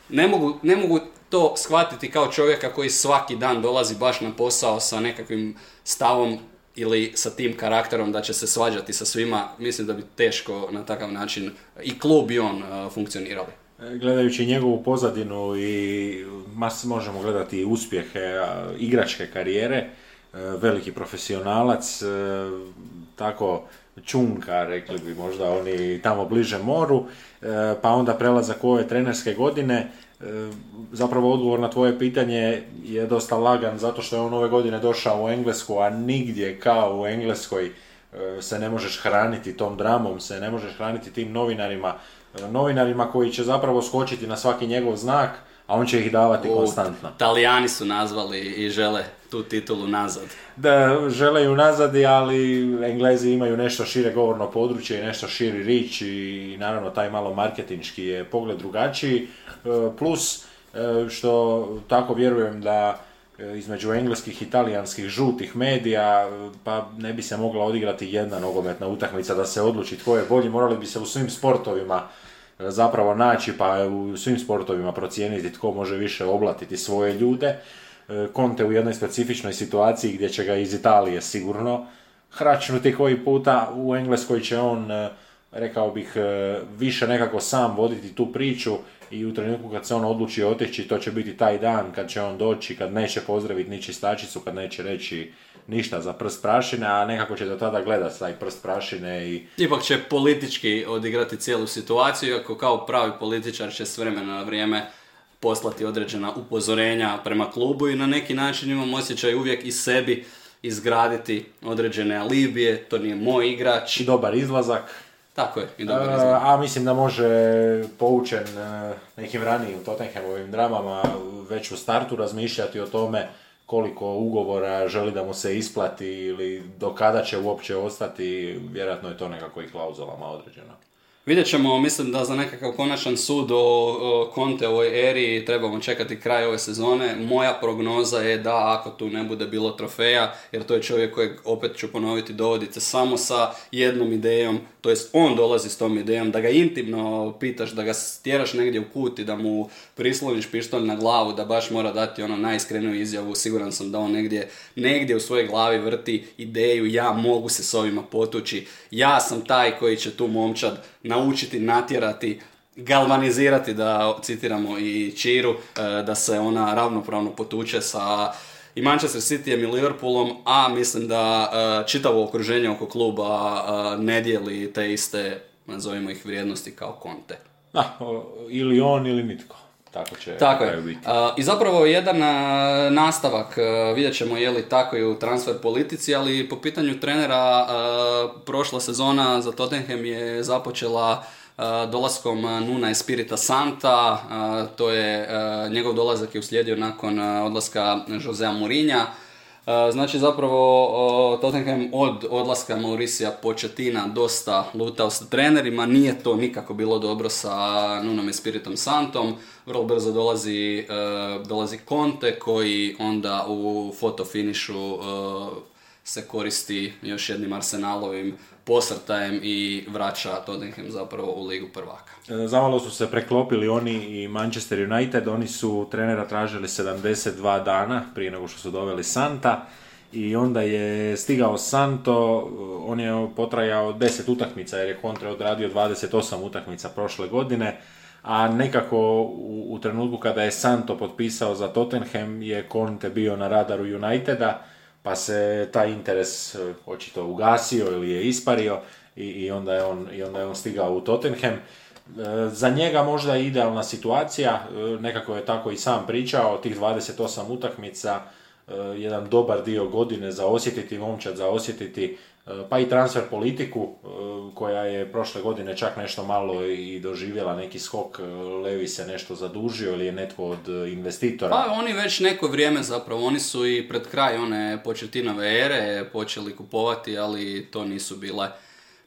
Ne mogu, ne mogu to shvatiti kao čovjeka koji svaki dan dolazi baš na posao sa nekakvim stavom ili sa tim karakterom da će se svađati sa svima, mislim da bi teško na takav način i klub i on uh, funkcionirali. E, gledajući njegovu pozadinu i mas možemo gledati uspjehe igračke karijere, e, veliki profesionalac, tako čunka, rekli bi možda oni tamo bliže moru, pa onda prelazak u ove trenerske godine, E, zapravo odgovor na tvoje pitanje je dosta lagan zato što je on ove godine došao u Englesku, a nigdje kao u Engleskoj e, se ne možeš hraniti tom dramom, se ne možeš hraniti tim novinarima, e, novinarima koji će zapravo skočiti na svaki njegov znak, a on će ih davati konstantno. Talijani su nazvali i žele tu titulu nazad. Da, žele ju nazad, ali Englezi imaju nešto šire govorno područje i nešto širi rič i naravno taj malo marketinški je pogled drugačiji. E, plus, e, što tako vjerujem da e, između engleskih i talijanskih žutih medija, pa ne bi se mogla odigrati jedna nogometna utakmica da se odluči tko je bolji, morali bi se u svim sportovima zapravo naći pa u svim sportovima procijeniti tko može više oblatiti svoje ljude. Conte u jednoj specifičnoj situaciji gdje će ga iz Italije sigurno hračnuti koji puta, u Engleskoj će on, rekao bih, više nekako sam voditi tu priču i u trenutku kad se on odluči otići, to će biti taj dan kad će on doći, kad neće pozdraviti ni čistačicu, kad neće reći ništa za prst prašine, a nekako će do tada gledati taj prst prašine i... Ipak će politički odigrati cijelu situaciju, iako kao pravi političar će s vremena na vrijeme poslati određena upozorenja prema klubu i na neki način imam osjećaj uvijek i sebi izgraditi određene alibije, to nije moj igrač. I dobar izlazak. Tako je, i dobro A mislim da može poučen e, nekim ranijim Tottenhamovim dramama već u startu razmišljati o tome koliko ugovora želi da mu se isplati ili do kada će uopće ostati, vjerojatno je to nekako i klauzulama određeno. Vidjet ćemo, mislim da za nekakav konačan sud o, Conte ovoj eri trebamo čekati kraj ove sezone. Moja prognoza je da ako tu ne bude bilo trofeja, jer to je čovjek kojeg, opet ću ponoviti, dovodite samo sa jednom idejom, to jest on dolazi s tom idejom, da ga intimno pitaš, da ga stjeraš negdje u kut i da mu prisloniš pištolj na glavu, da baš mora dati ono najiskreniju izjavu, siguran sam da on negdje, negdje u svojoj glavi vrti ideju, ja mogu se s ovima potući, ja sam taj koji će tu momčad naučiti, natjerati, galvanizirati, da citiramo i Čiru, e, da se ona ravnopravno potuče sa i Manchester Cityjem i Liverpoolom, a mislim da e, čitavo okruženje oko kluba e, ne dijeli te iste, nazovimo ih, vrijednosti kao Conte. Da, ili on ili nitko. Tako će tako je. biti. I zapravo jedan nastavak, vidjet ćemo je li tako i u transfer politici, ali po pitanju trenera prošla sezona za Tottenham je započela dolaskom Nuna Espirita Santa, to je njegov dolazak je uslijedio nakon odlaska Josea Mourinha. Znači zapravo Tottenham od odlaska Mauricija Početina dosta lutao sa trenerima, nije to nikako bilo dobro sa Nunom i Spiritom Santom, vrlo brzo dolazi, e, dolazi Conte koji onda u fotofinišu se koristi još jednim Arsenalovim posrtajem i vraća Tottenham zapravo u ligu prvaka. E, zamalo su se preklopili oni i Manchester United, oni su trenera tražili 72 dana prije nego što su doveli Santa i onda je stigao Santo, on je potrajao 10 utakmica jer je Conte odradio 28 utakmica prošle godine, a nekako u, u trenutku kada je Santo potpisao za Tottenham je Conte bio na radaru Uniteda, pa se taj interes e, očito ugasio ili je ispario i, i, onda, je on, i onda je on stigao u Tottenham. E, za njega možda idealna situacija, e, nekako je tako i sam pričao, tih 28 utakmica, jedan dobar dio godine za osjetiti momčad, za osjetiti pa i transfer politiku koja je prošle godine čak nešto malo i doživjela neki skok, Levi se nešto zadužio ili je netko od investitora. Pa oni već neko vrijeme zapravo, oni su i pred kraj one početinove ere počeli kupovati, ali to nisu bile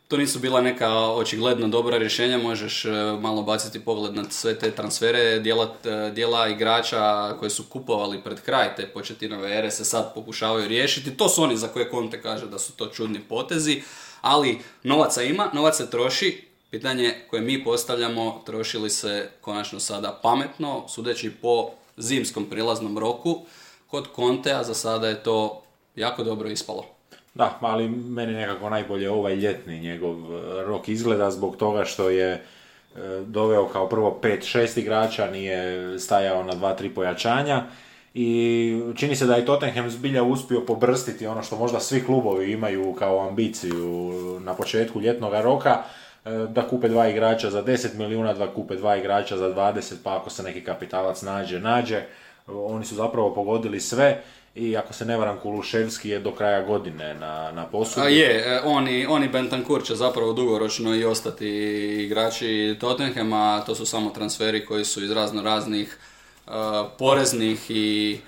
to nisu bila neka očigledno dobra rješenja, možeš e, malo baciti pogled na sve te transfere, dijela, e, dijela igrača koje su kupovali pred kraj te početinove ere se sad pokušavaju riješiti. To su oni za koje Conte kaže da su to čudni potezi, ali novaca ima, novac se troši, pitanje koje mi postavljamo, trošili se konačno sada pametno, sudeći po zimskom prilaznom roku, kod Contea za sada je to jako dobro ispalo. Da, ali meni nekako najbolje ovaj ljetni njegov e, rok izgleda zbog toga što je e, doveo kao prvo 5-6 igrača, nije stajao na 2-3 pojačanja i čini se da je Tottenham zbilja uspio pobrstiti ono što možda svi klubovi imaju kao ambiciju na početku ljetnog roka, e, da kupe dva igrača za 10 milijuna, da kupe dva igrača za 20, pa ako se neki kapitalac nađe, nađe. Oni su zapravo pogodili sve i ako se ne varam Kuluševski je do kraja godine na, na poslu. Je, e, oni, oni Bentancur će zapravo dugoročno i ostati igrači Tottenhama, to su samo transferi koji su iz razno raznih uh, poreznih i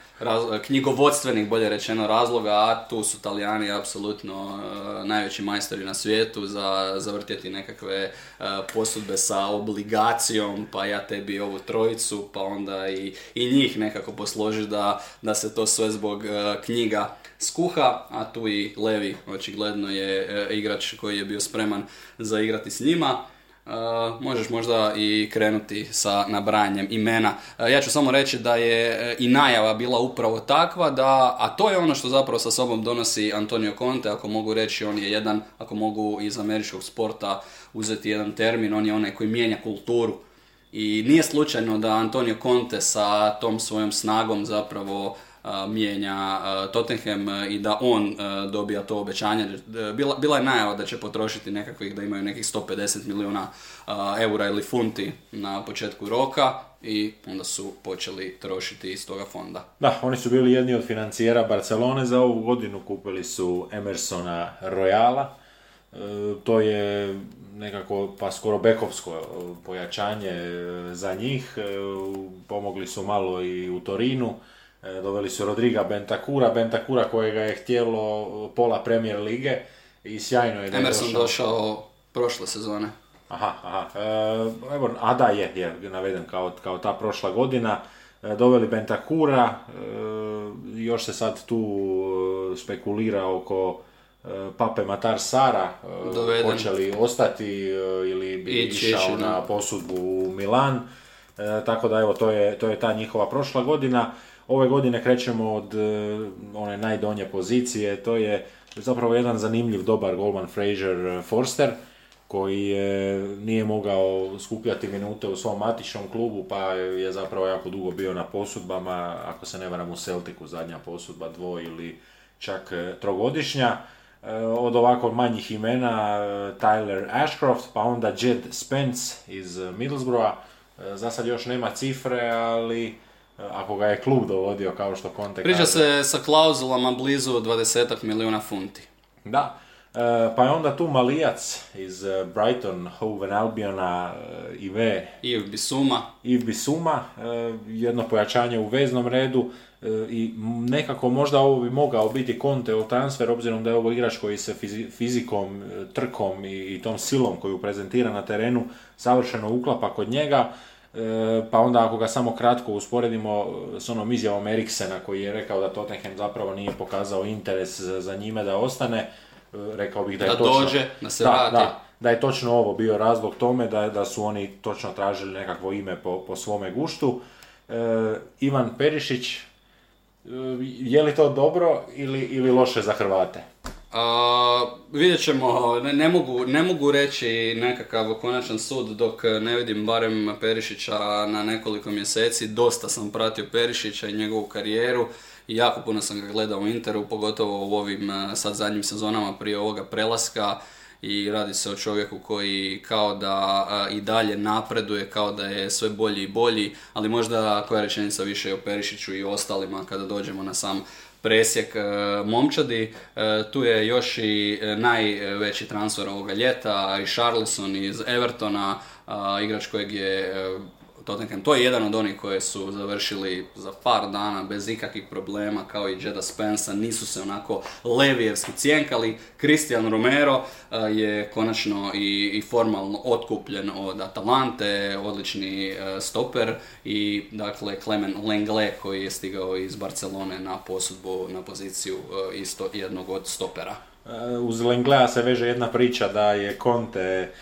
knjigovodstvenih, bolje rečeno, razloga, a tu su Talijani apsolutno e, najveći majstori na svijetu za zavrtjeti nekakve uh, posudbe sa obligacijom, pa ja tebi ovu trojicu, pa onda i, i njih nekako posložiš da, da se to sve zbog e, knjiga skuha, a tu i Levi očigledno je igrač koji je bio spreman za igrati s njima. Uh, možeš možda i krenuti sa nabrajanjem imena. Uh, ja ću samo reći da je uh, i najava bila upravo takva, da, a to je ono što zapravo sa sobom donosi Antonio Conte, ako mogu reći, on je jedan, ako mogu iz američkog sporta uzeti jedan termin, on je onaj koji mijenja kulturu. I nije slučajno da Antonio Conte sa tom svojom snagom zapravo mijenja Tottenham i da on dobija to obećanje. Bila, bila je najava da će potrošiti nekakvih, da imaju nekih 150 milijuna eura ili funti na početku roka i onda su počeli trošiti iz toga fonda. Da, oni su bili jedni od financijera Barcelone za ovu godinu, kupili su Emersona Royala, e, to je nekako pa skoro bekovsko e, pojačanje e, za njih, pomogli su malo i u Torinu, E, doveli su Rodriga Bentakura, Bentakura kojega je htjelo pola Premier lige i sjajno je da je Emerson došao. došao prošle sezone. Aha, aha. E, evo, a da je, je naveden kao, kao ta prošla godina. E, doveli Bentakura, još se sad tu spekulira oko Pape Matar Sara, Doveden. hoće li ostati ili bi išao na posudbu u Milan. tako da evo, to je, to je ta njihova prošla godina. Ove godine krećemo od e, one najdonje pozicije, to je zapravo jedan zanimljiv, dobar golman Fraser e, Forster, koji je, nije mogao skupljati minute u svom matičnom klubu, pa je zapravo jako dugo bio na posudbama, ako se ne varam u Celticu, zadnja posudba dvo ili čak e, trogodišnja. Od ovako manjih imena Tyler Ashcroft, pa onda Jed Spence iz Middlesbrougha. Za sad još nema cifre, ali ako ga je klub dovodio kao što Conte Priča se sa klauzulama blizu 20 milijuna funti. Da, pa je onda tu Malijac iz Brighton, Hove Albiona, Ive. Iv Bisuma. Iv Bisuma, jedno pojačanje u veznom redu i nekako možda ovo bi mogao biti Conte transfer obzirom da je ovo igrač koji se fizikom, trkom i tom silom koju prezentira na terenu savršeno uklapa kod njega. E, pa onda ako ga samo kratko usporedimo s onom izjavom Eriksena koji je rekao da Tottenham zapravo nije pokazao interes za njime da ostane, e, rekao bih da je da točno... dođe, da se vrati. Da, da je točno ovo bio razlog tome, da, da su oni točno tražili nekakvo ime po, po svome guštu. E, Ivan Perišić, e, je li to dobro ili, ili loše za Hrvate? Uh, vidjet ćemo, ne, mogu, ne mogu reći nekakav konačan sud dok ne vidim barem Perišića na nekoliko mjeseci. Dosta sam pratio Perišića i njegovu karijeru jako puno sam ga gledao u Interu, pogotovo u ovim sad zadnjim sezonama prije ovoga prelaska i radi se o čovjeku koji kao da i dalje napreduje, kao da je sve bolji i bolji, ali možda koja rečenica više o Perišiću i ostalima kada dođemo na sam presjek e, momčadi. E, tu je još i e, najveći transfer ovoga ljeta, i Charlison iz Evertona, igrač kojeg je Tottenham. To je jedan od onih koje su završili za par dana bez ikakvih problema, kao i Jeda Spensa, nisu se onako levijevski cijenkali. Christian Romero eh, je konačno i, formalno otkupljen od Atalante, odlični eh, stoper i dakle Clement Lengle koji je stigao iz Barcelone na posudbu na poziciju eh, isto jednog od stopera. Uz Lenglea se veže jedna priča da je Conte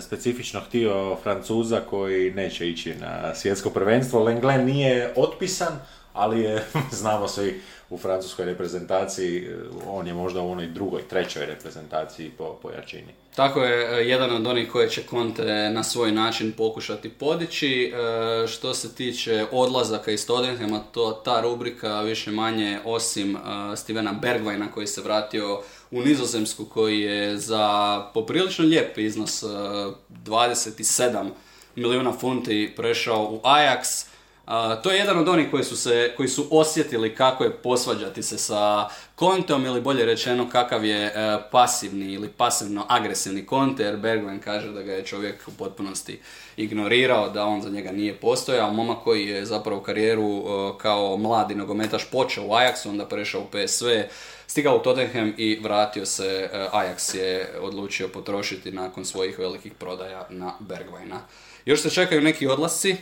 specifično htio Francuza koji neće ići na svjetsko prvenstvo. Lenglen nije otpisan, ali je, znamo svi, u francuskoj reprezentaciji, e, on je možda u onoj drugoj, trećoj reprezentaciji po, po jačini. Tako je, e, jedan od onih koje će Conte na svoj način pokušati podići. Što se tiče odlazaka iz Tottenhama, to ta rubrika više manje osim Stevena Bergvajna koji se vratio u Nizozemsku koji je za poprilično lijep iznos 27 e, milijuna funti prešao u Ajax. Uh, to je jedan od onih koji su, se, koji su osjetili kako je posvađati se sa kontom ili bolje rečeno kakav je e, pasivni ili pasivno agresivni konte jer Bergman kaže da ga je čovjek u potpunosti ignorirao, da on za njega nije postojao. Momak koji je zapravo karijeru kao mladi nogometaš počeo u Ajaxu, onda prešao u PSV, stigao u Tottenham i vratio se, e, Ajax je odlučio potrošiti nakon svojih velikih prodaja na Bergvajna. Još se čekaju neki odlasci e,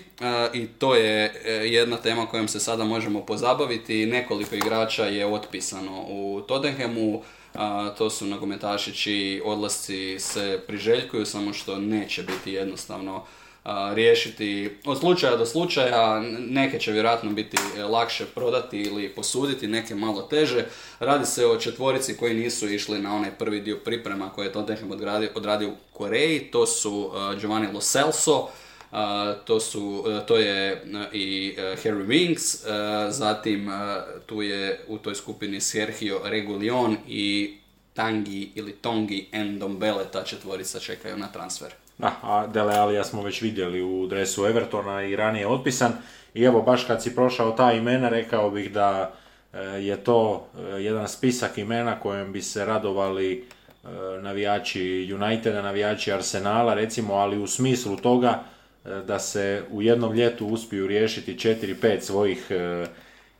i to je e, jedna tema kojom se sada možemo pozabaviti. Nekoliko igrača je otpisano u Tottenhamu, to su nagometaši čiji odlasci se priželjkuju, samo što neće biti jednostavno riješiti od slučaja do slučaja, neke će vjerojatno biti e, lakše prodati ili posuditi, neke malo teže. Radi se o četvorici koji nisu išli na onaj prvi dio priprema koje je Tottenham odradio, odradio u Koreji, to su Giovanni Lo Celso, to, su, e, to je i e, Harry Winks, zatim tu je u toj skupini Sergio Regulion i Tangi ili Tongi Endombele, ta četvorica čekaju na transfer. Da, a Dele Alija smo već vidjeli u dresu Evertona i ranije otpisan. I evo, baš kad si prošao ta imena, rekao bih da e, je to e, jedan spisak imena kojem bi se radovali e, navijači Uniteda, navijači Arsenala, recimo, ali u smislu toga da se u jednom ljetu uspiju riješiti 4-5 svojih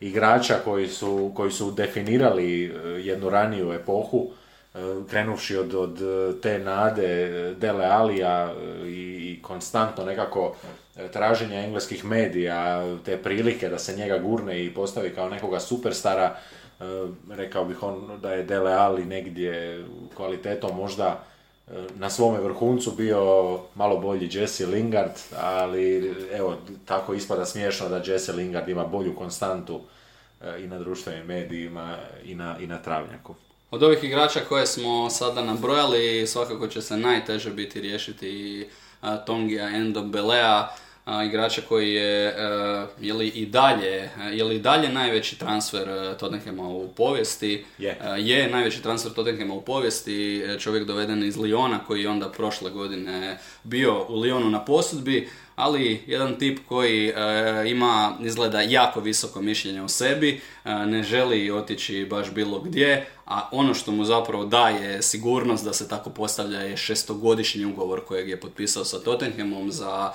igrača koji su, koji su definirali jednu raniju epohu krenuvši od, od te nade Dele Alija i konstantno nekako traženja engleskih medija, te prilike da se njega gurne i postavi kao nekoga superstara, rekao bih on da je Dele Ali negdje kvalitetom možda na svome vrhuncu bio malo bolji Jesse Lingard, ali evo, tako ispada smiješno da Jesse Lingard ima bolju konstantu i na društvenim medijima i na, i na travnjaku. Od ovih igrača koje smo sada nabrojali, svakako će se najteže biti riješiti Tongija Endo Belea, igrača koji je, je li i dalje, je li i dalje najveći transfer Tottenhama u povijesti. Je najveći transfer Tottenhama u povijesti, čovjek doveden iz Liona koji je onda prošle godine bio u Lionu na posudbi. Ali jedan tip koji ima, izgleda jako visoko mišljenje o sebi, ne želi otići baš bilo gdje, a ono što mu zapravo daje sigurnost da se tako postavlja je šestogodišnji ugovor kojeg je potpisao sa Tottenhamom za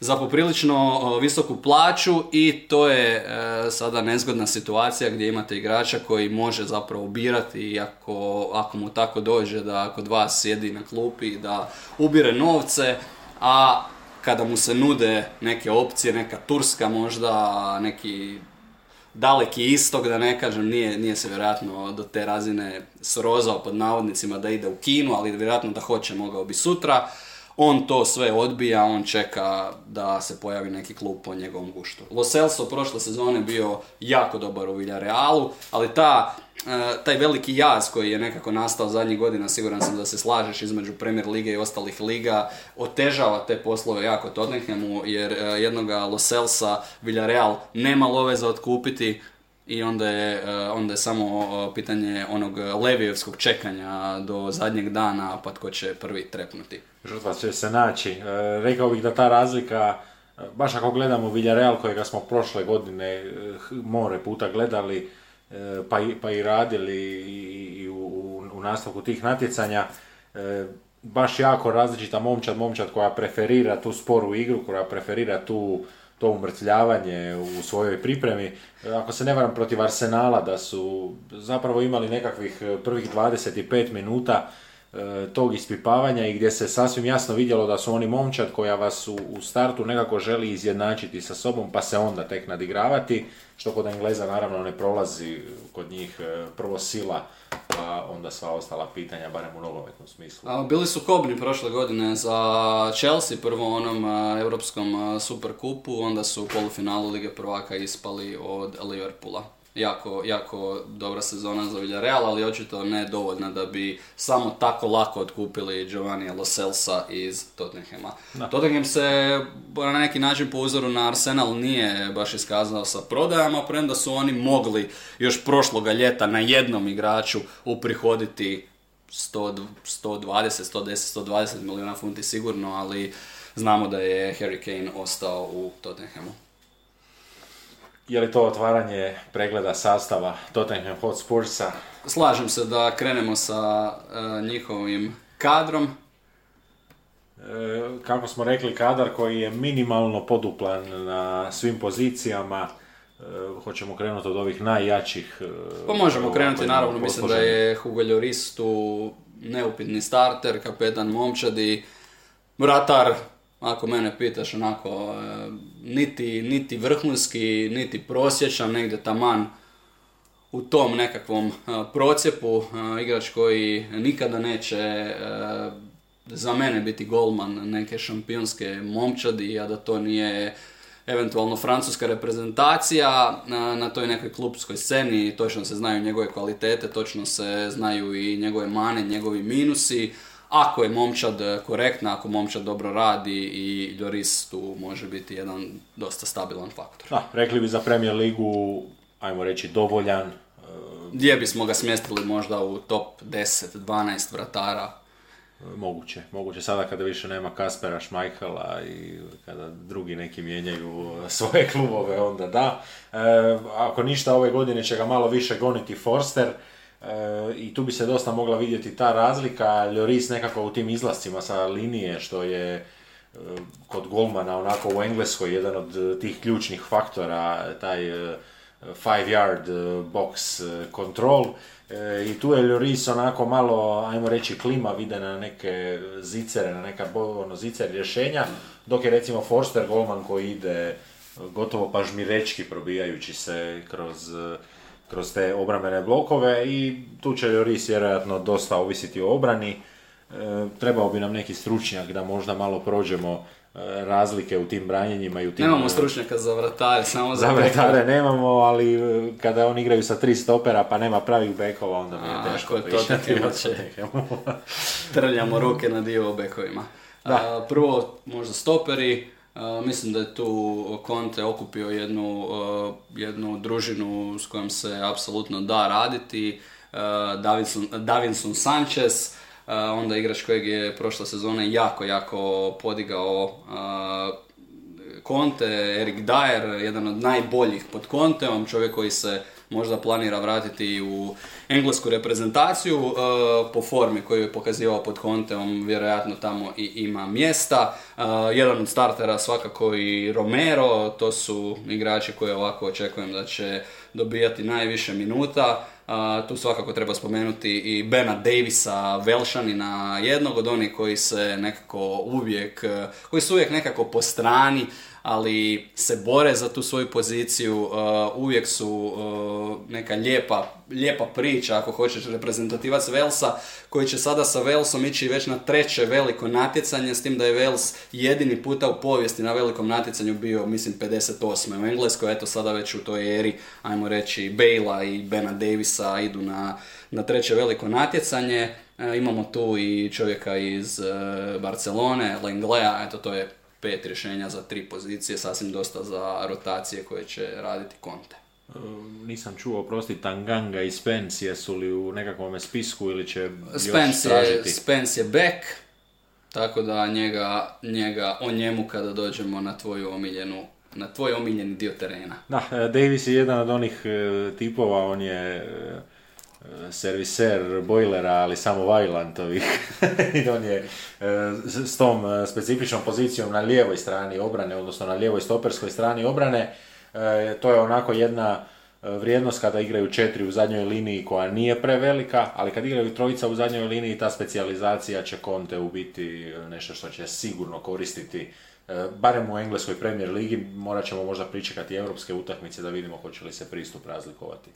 za poprilično visoku plaću i to je e, sada nezgodna situacija gdje imate igrača koji može zapravo birati ako, ako mu tako dođe da kod vas sjedi na klupi da ubire novce, a kada mu se nude neke opcije, neka Turska možda, neki daleki istok, da ne kažem, nije, nije se vjerojatno do te razine srozao pod navodnicima da ide u kinu, ali vjerojatno da hoće, mogao bi sutra. On to sve odbija, on čeka da se pojavi neki klub po njegovom guštu. Lo Celso prošle sezone bio jako dobar u Villarealu, ali ta e, taj veliki jaz koji je nekako nastao zadnjih godina, siguran sam da se slažeš između Premier Lige i ostalih liga, otežava te poslove jako Tottenhamu, jer e, jednoga Lo Celsa Villarreal nema love za otkupiti, i onda je, e, onda je samo pitanje onog Levijevskog čekanja do zadnjeg dana pa tko će prvi trepnuti. Žrtva će se naći. E, rekao bih da ta razlika, e, baš ako gledamo Villarreal kojega smo prošle godine more puta gledali pa i, pa i radili i, u, u nastavku tih natjecanja, baš jako različita momčad, momčad koja preferira tu sporu igru, koja preferira tu to umrtljavanje u svojoj pripremi. Ako se ne varam protiv Arsenala da su zapravo imali nekakvih eh, prvih 25 minuta tog ispipavanja i gdje se sasvim jasno vidjelo da su oni momčad koja vas u, u startu nekako želi izjednačiti sa sobom pa se onda tek nadigravati, što kod Engleza naravno ne prolazi kod njih eh, prvo sila pa onda sva ostala pitanja, barem u nogometnom smislu. A, bili su kobni prošle godine za Chelsea, prvo onom Europskom Superkupu, onda su u polufinalu Lige prvaka ispali od Liverpoola. Jako, jako dobra sezona za Villarreal, ali očito ne dovoljna da bi samo tako lako otkupili Giovanni Lo Celsa iz Tottenhama. Tottenham se na neki način po uzoru na Arsenal nije baš iskazao sa prodajama, premda su oni mogli još prošloga ljeta na jednom igraču uprihoditi 100, 120, 110, 120 milijuna funti sigurno, ali znamo da je Harry Kane ostao u Tottenhamu. Je li to otvaranje pregleda sastava Tottenham Hotspursa? Slažem se da krenemo sa e, njihovim kadrom. E, kako smo rekli, kadar koji je minimalno poduplan na svim pozicijama. E, hoćemo krenuti od ovih najjačih. Pa možemo krenuti, naravno, mislim da je Hugo Lloris tu neupitni starter, kapetan momčadi, vratar ako mene pitaš onako, e, niti, niti vrhunski, niti prosječan, negdje taman u tom nekakvom e, procjepu, e, igrač koji nikada neće za mene biti golman neke šampionske momčadi, a da to nije eventualno francuska reprezentacija na, na toj nekoj klubskoj sceni, točno se znaju njegove kvalitete, točno se znaju i njegove mane, njegovi minusi, ako je momčad korektna, ako momčad dobro radi i Lloris tu može biti jedan dosta stabilan faktor. Da, rekli bi za Premier Ligu, ajmo reći, dovoljan. E, Gdje bismo ga smjestili možda u top 10-12 vratara? Moguće, moguće sada kada više nema Kaspera Šmajhala i kada drugi neki mijenjaju svoje klubove, onda da. E, ako ništa ove godine će ga malo više goniti Forster, E, i tu bi se dosta mogla vidjeti ta razlika. Lloris nekako u tim izlascima sa linije što je e, kod golmana onako u Engleskoj jedan od tih ključnih faktora, taj e, five yard box control. I tu je Lloris onako malo, ajmo reći, klima vide na neke zicere, na neka ono, zicer rješenja, dok je recimo Forster golman koji ide gotovo pažmirečki probijajući se kroz kroz te obrambene blokove i tu će Lloris vjerojatno dosta ovisiti o obrani. E, trebao bi nam neki stručnjak da možda malo prođemo e, razlike u tim branjenjima i u tim... Nemamo e, stručnjaka za vratare, samo za, za vratare nemamo, ali kada oni igraju sa tri stopera pa nema pravih bekova, onda mi je teško. Ako je to Trljamo ruke na dio o bekovima. Da. prvo, možda stoperi, mislim da je tu Conte okupio jednu, jednu družinu s kojom se apsolutno da raditi. Davinson, Davinson Sanchez, onda igrač kojeg je prošle sezone jako, jako podigao Conte, Erik Dyer, jedan od najboljih pod Conteom, čovjek koji se možda planira vratiti u englesku reprezentaciju e, po formi koju je pokazivao pod Conteom, vjerojatno tamo i ima mjesta. E, jedan od startera svakako i Romero, to su igrači koje ovako očekujem da će dobijati najviše minuta. tu svakako treba spomenuti i Bena Davisa, Velšanina, jednog od onih koji se nekako uvijek, koji su uvijek nekako po strani, ali se bore za tu svoju poziciju, uh, uvijek su uh, neka lijepa, lijepa priča, ako hoćeš, reprezentativac Velsa, koji će sada sa Velsom ići već na treće veliko natjecanje, s tim da je Vels jedini puta u povijesti na velikom natjecanju bio, mislim, 58. u Engleskoj, eto sada već u toj eri, ajmo reći, Bejla i Bena Davisa idu na, na treće veliko natjecanje. Uh, imamo tu i čovjeka iz Barcelone, Lenglea, eto to je pet rješenja za tri pozicije, sasvim dosta za rotacije koje će raditi Conte. Um, nisam čuo, prosti, Tanganga i Spence, jesu li u nekakvom spisku ili će Spence još tražiti? Je, Spence je back, tako da njega, njega, o njemu kada dođemo na tvoju omiljenu na tvoj omiljeni dio terena. Da, e, Davis je jedan od onih e, tipova, on je e, serviser bojlera, ali samo Vajlantovih. I on je e, s tom e, specifičnom pozicijom na lijevoj strani obrane, odnosno na lijevoj stoperskoj strani obrane. E, to je onako jedna vrijednost kada igraju četiri u zadnjoj liniji koja nije prevelika, ali kad igraju trojica u zadnjoj liniji ta specijalizacija će Conte u biti nešto što će sigurno koristiti barem u engleskoj premier ligi, morat ćemo možda pričekati europske utakmice da vidimo hoće li se pristup razlikovati.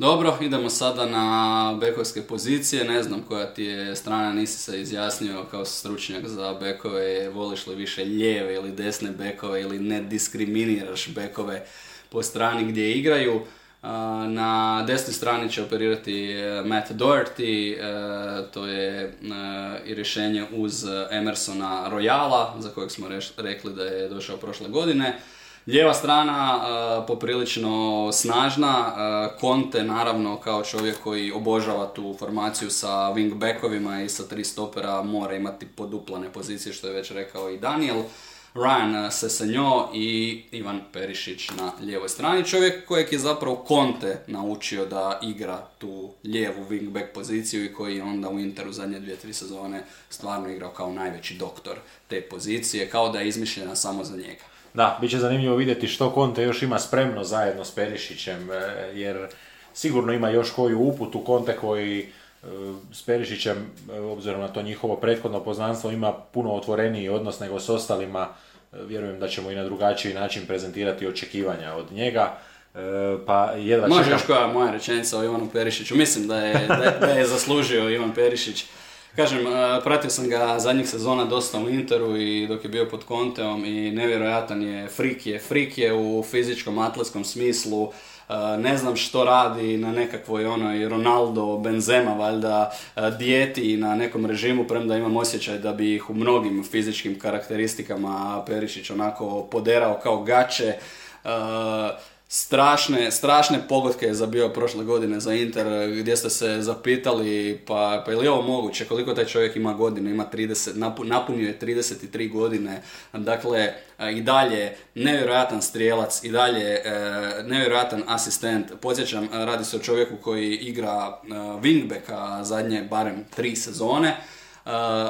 Dobro, idemo sada na bekovske pozicije. Ne znam koja ti je strana, nisi se izjasnio kao stručnjak za bekove. Voliš li više lijeve ili desne bekove ili ne diskriminiraš bekove po strani gdje igraju. Na desnoj strani će operirati e, Matt Doherty, e, to je e, i rješenje uz Emersona Royala, za kojeg smo rekli da je došao prošle godine. Lijeva strana uh, poprilično snažna, Conte naravno kao čovjek koji obožava tu formaciju sa wingbackovima i sa tri stopera mora imati poduplane pozicije što je već rekao i Daniel. Ryan Sesenjo i Ivan Perišić na lijevoj strani. Čovjek kojeg je zapravo Conte naučio da igra tu lijevu wingback poziciju i koji je onda u Interu zadnje dvije, tri sezone stvarno igrao kao najveći doktor te pozicije, kao da je izmišljena samo za njega. Da, bit će zanimljivo vidjeti što Konte još ima spremno zajedno s Perišićem, e, jer sigurno ima još koju uputu Konte koji e, s Perišićem, e, obzirom na to njihovo prethodno poznanstvo, ima puno otvoreniji odnos nego s ostalima. Vjerujem da ćemo i na drugačiji način prezentirati očekivanja od njega. Pa jedva Može još koja moja rečenica o Ivanu Perišiću. Mislim da je, da, da je zaslužio Ivan Perišić Kažem, pratio sam ga zadnjih sezona dosta u Interu i dok je bio pod Conteom i nevjerojatan je, frik je, frik je u fizičkom, atletskom smislu, ne znam što radi na nekakvoj onoj Ronaldo, Benzema valjda dijeti na nekom režimu, premda imam osjećaj da bi ih u mnogim fizičkim karakteristikama Perišić onako poderao kao gače strašne, strašne pogodke je zabio prošle godine za Inter, gdje ste se zapitali, pa, pa je li ovo moguće, koliko taj čovjek ima godine, ima 30, napunio je 33 godine, dakle, i dalje nevjerojatan strijelac, i dalje e, nevjerojatan asistent, podsjećam, radi se o čovjeku koji igra e, wingbacka zadnje barem tri sezone,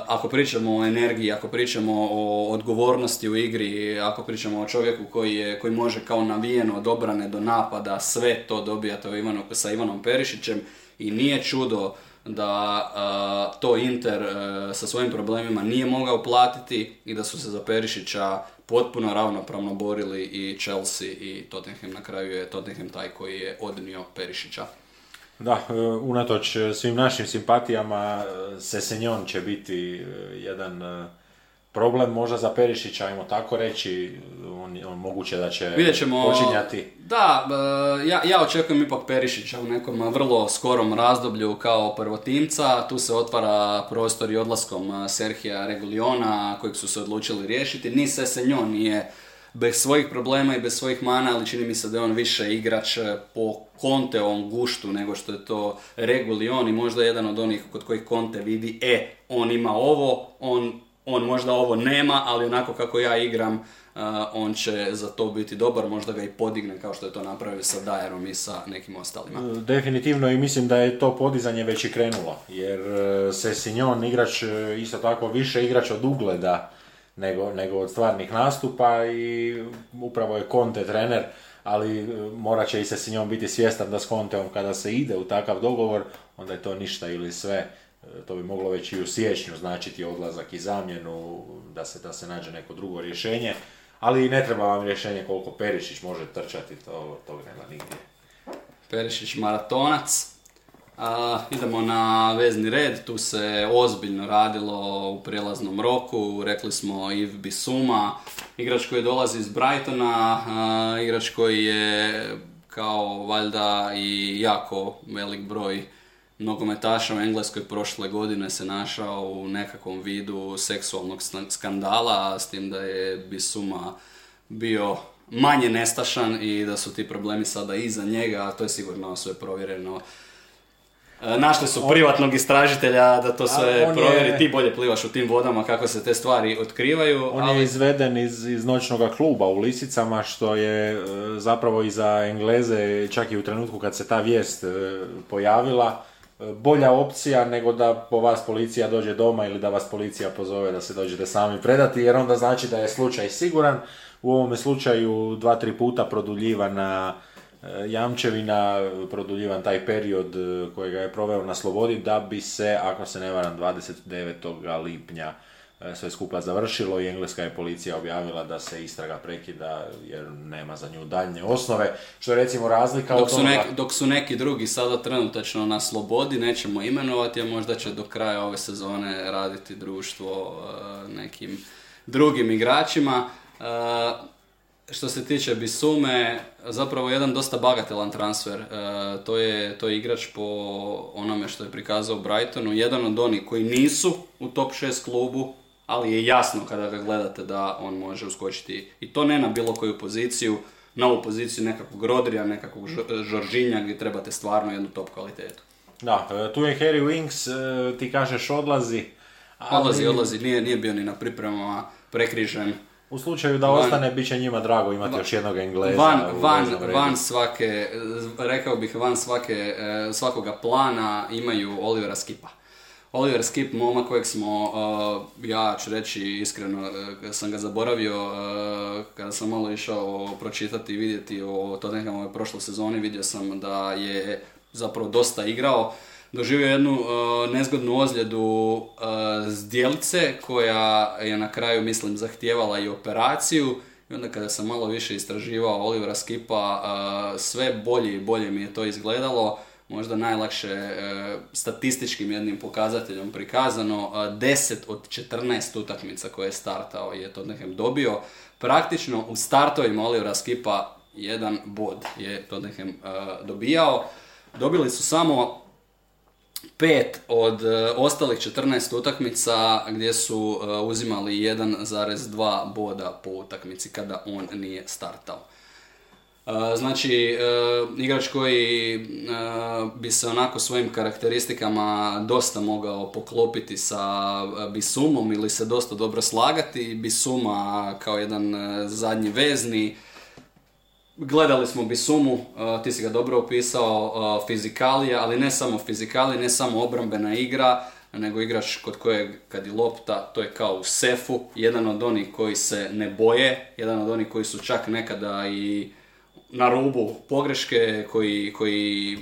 ako pričamo o energiji, ako pričamo o odgovornosti u igri, ako pričamo o čovjeku koji, je, koji može kao navijeno od obrane do napada, sve to dobijate sa Ivanom Perišićem i nije čudo da to Inter sa svojim problemima nije mogao platiti i da su se za Perišića potpuno ravnopravno borili i Chelsea i Tottenham. Na kraju je Tottenham taj koji je odnio Perišića. Da, e, unatoč svim našim simpatijama, e, Sesenjon će biti e, jedan problem možda za Perišića, ajmo tako reći, on, on moguće da će Vidjet ćemo, počinjati. Da, ja, ja očekujem ipak Perišića u nekom vrlo skorom razdoblju kao prvotimca, tu se otvara prostor i odlaskom Serhija Reguliona, kojeg su se odlučili riješiti, ni Sesenjon nije bez svojih problema i bez svojih mana, ali čini mi se da je on više igrač eh, po Conteovom guštu nego što je to Regulion i možda jedan od onih kod kojih Conte vidi, e, on ima ovo, on on možda ovo nema, ali onako kako ja igram, on će za to biti dobar, možda ga i podigne kao što je to napravio sa Dajerom i sa nekim ostalima. E, definitivno i mislim da je to podizanje već i krenulo, jer se Sinjon igrač, isto tako više igrač od ugleda nego, nego od stvarnih nastupa i upravo je Conte trener, ali morat će i se Sinjon biti svjestan da s Conteom kada se ide u takav dogovor, onda je to ništa ili sve to bi moglo već i u siječnju značiti odlazak i zamjenu, da se, da se nađe neko drugo rješenje. Ali ne treba vam rješenje koliko Perišić može trčati, to, to nema nigdje. Perišić maratonac. A, idemo na vezni red, tu se ozbiljno radilo u prijelaznom roku, rekli smo Iv Bisuma, igrač koji dolazi iz Brightona, a, igrač koji je kao valjda i jako velik broj nogometaša u Engleskoj prošle godine se našao u nekakvom vidu seksualnog skandala, s tim da je Bisuma bio manje nestašan i da su ti problemi sada iza njega, a to je sigurno sve provjereno. E, našli su privatnog istražitelja da to sve provjeri, ti bolje plivaš u tim vodama kako se te stvari otkrivaju. On je izveden iz, iz noćnog kluba u Lisicama, što je e, zapravo i za Engleze, čak i u trenutku kad se ta vijest e, pojavila, bolja opcija nego da po vas policija dođe doma ili da vas policija pozove da se dođete sami predati, jer onda znači da je slučaj siguran. U ovome slučaju dva, tri puta produljivana jamčevina, produljivan taj period e, kojega je proveo na slobodi da bi se, ako se ne varam, 29. lipnja E, sve skupa završilo i engleska je policija objavila da se istraga prekida jer nema za nju daljnje osnove, što je recimo razlika dok su, neki, dok su neki drugi sada trenutačno na slobodi, nećemo imenovati, a možda će do kraja ove sezone raditi društvo e, nekim drugim igračima. E, što se tiče Bisume, zapravo jedan dosta bagatelan transfer. to, je, to je igrač po onome što je prikazao Brightonu, jedan od onih koji nisu u top 6 klubu, ali je jasno kada ga gledate da on može uskočiti i to ne na bilo koju poziciju, na ovu poziciju nekakvog Rodrija, nekakvog Žoržinja gdje trebate stvarno jednu top kvalitetu. Da, e, tu je Harry Winks, e, ti kažeš odlazi. Ali... Odlazi, odlazi, nije, nije bio ni na pripremama prekrižen. U slučaju da ostane, bit će njima drago imati još jednog Engleza. Van, van, van svake, rekao bih, van svake, e, svakoga plana imaju Olivera Skipa. Oliver Skip, momak kojeg smo, uh, ja ću reći iskreno, uh, sam ga zaboravio uh, kada sam malo išao pročitati i vidjeti o Tottenhamovoj prošloj sezoni, vidio sam da je zapravo dosta igrao. Doživio jednu nezgodnu ozljedu zdjelice koja je na kraju, mislim, zahtijevala i operaciju. I onda kada sam malo više istraživao Olivera Skipa, sve bolje i bolje mi je to izgledalo možda najlakše statističkim jednim pokazateljom prikazano, 10 od 14 utakmica koje je startao je Tottenham dobio. Praktično u startovima Olivera Skipa jedan bod je Tottenham dobijao. Dobili su samo pet od e, ostalih 14 utakmica gdje su uzimali 1,2 boda po utakmici kada on nije startao. Znači, e, igrač koji e, bi se onako svojim karakteristikama dosta mogao poklopiti sa e, Bisumom ili se dosta dobro slagati. Bisuma kao jedan zadnji vezni. Gledali smo Bisumu, ti si ga dobro opisao, fizikalija, ali ne samo fizikalija, ne samo obrambena igra, nego igrač kod kojeg kad je lopta, to je kao u sefu, jedan od onih koji se ne boje, jedan od onih koji su čak nekada i na rubu pogreške, koji, koji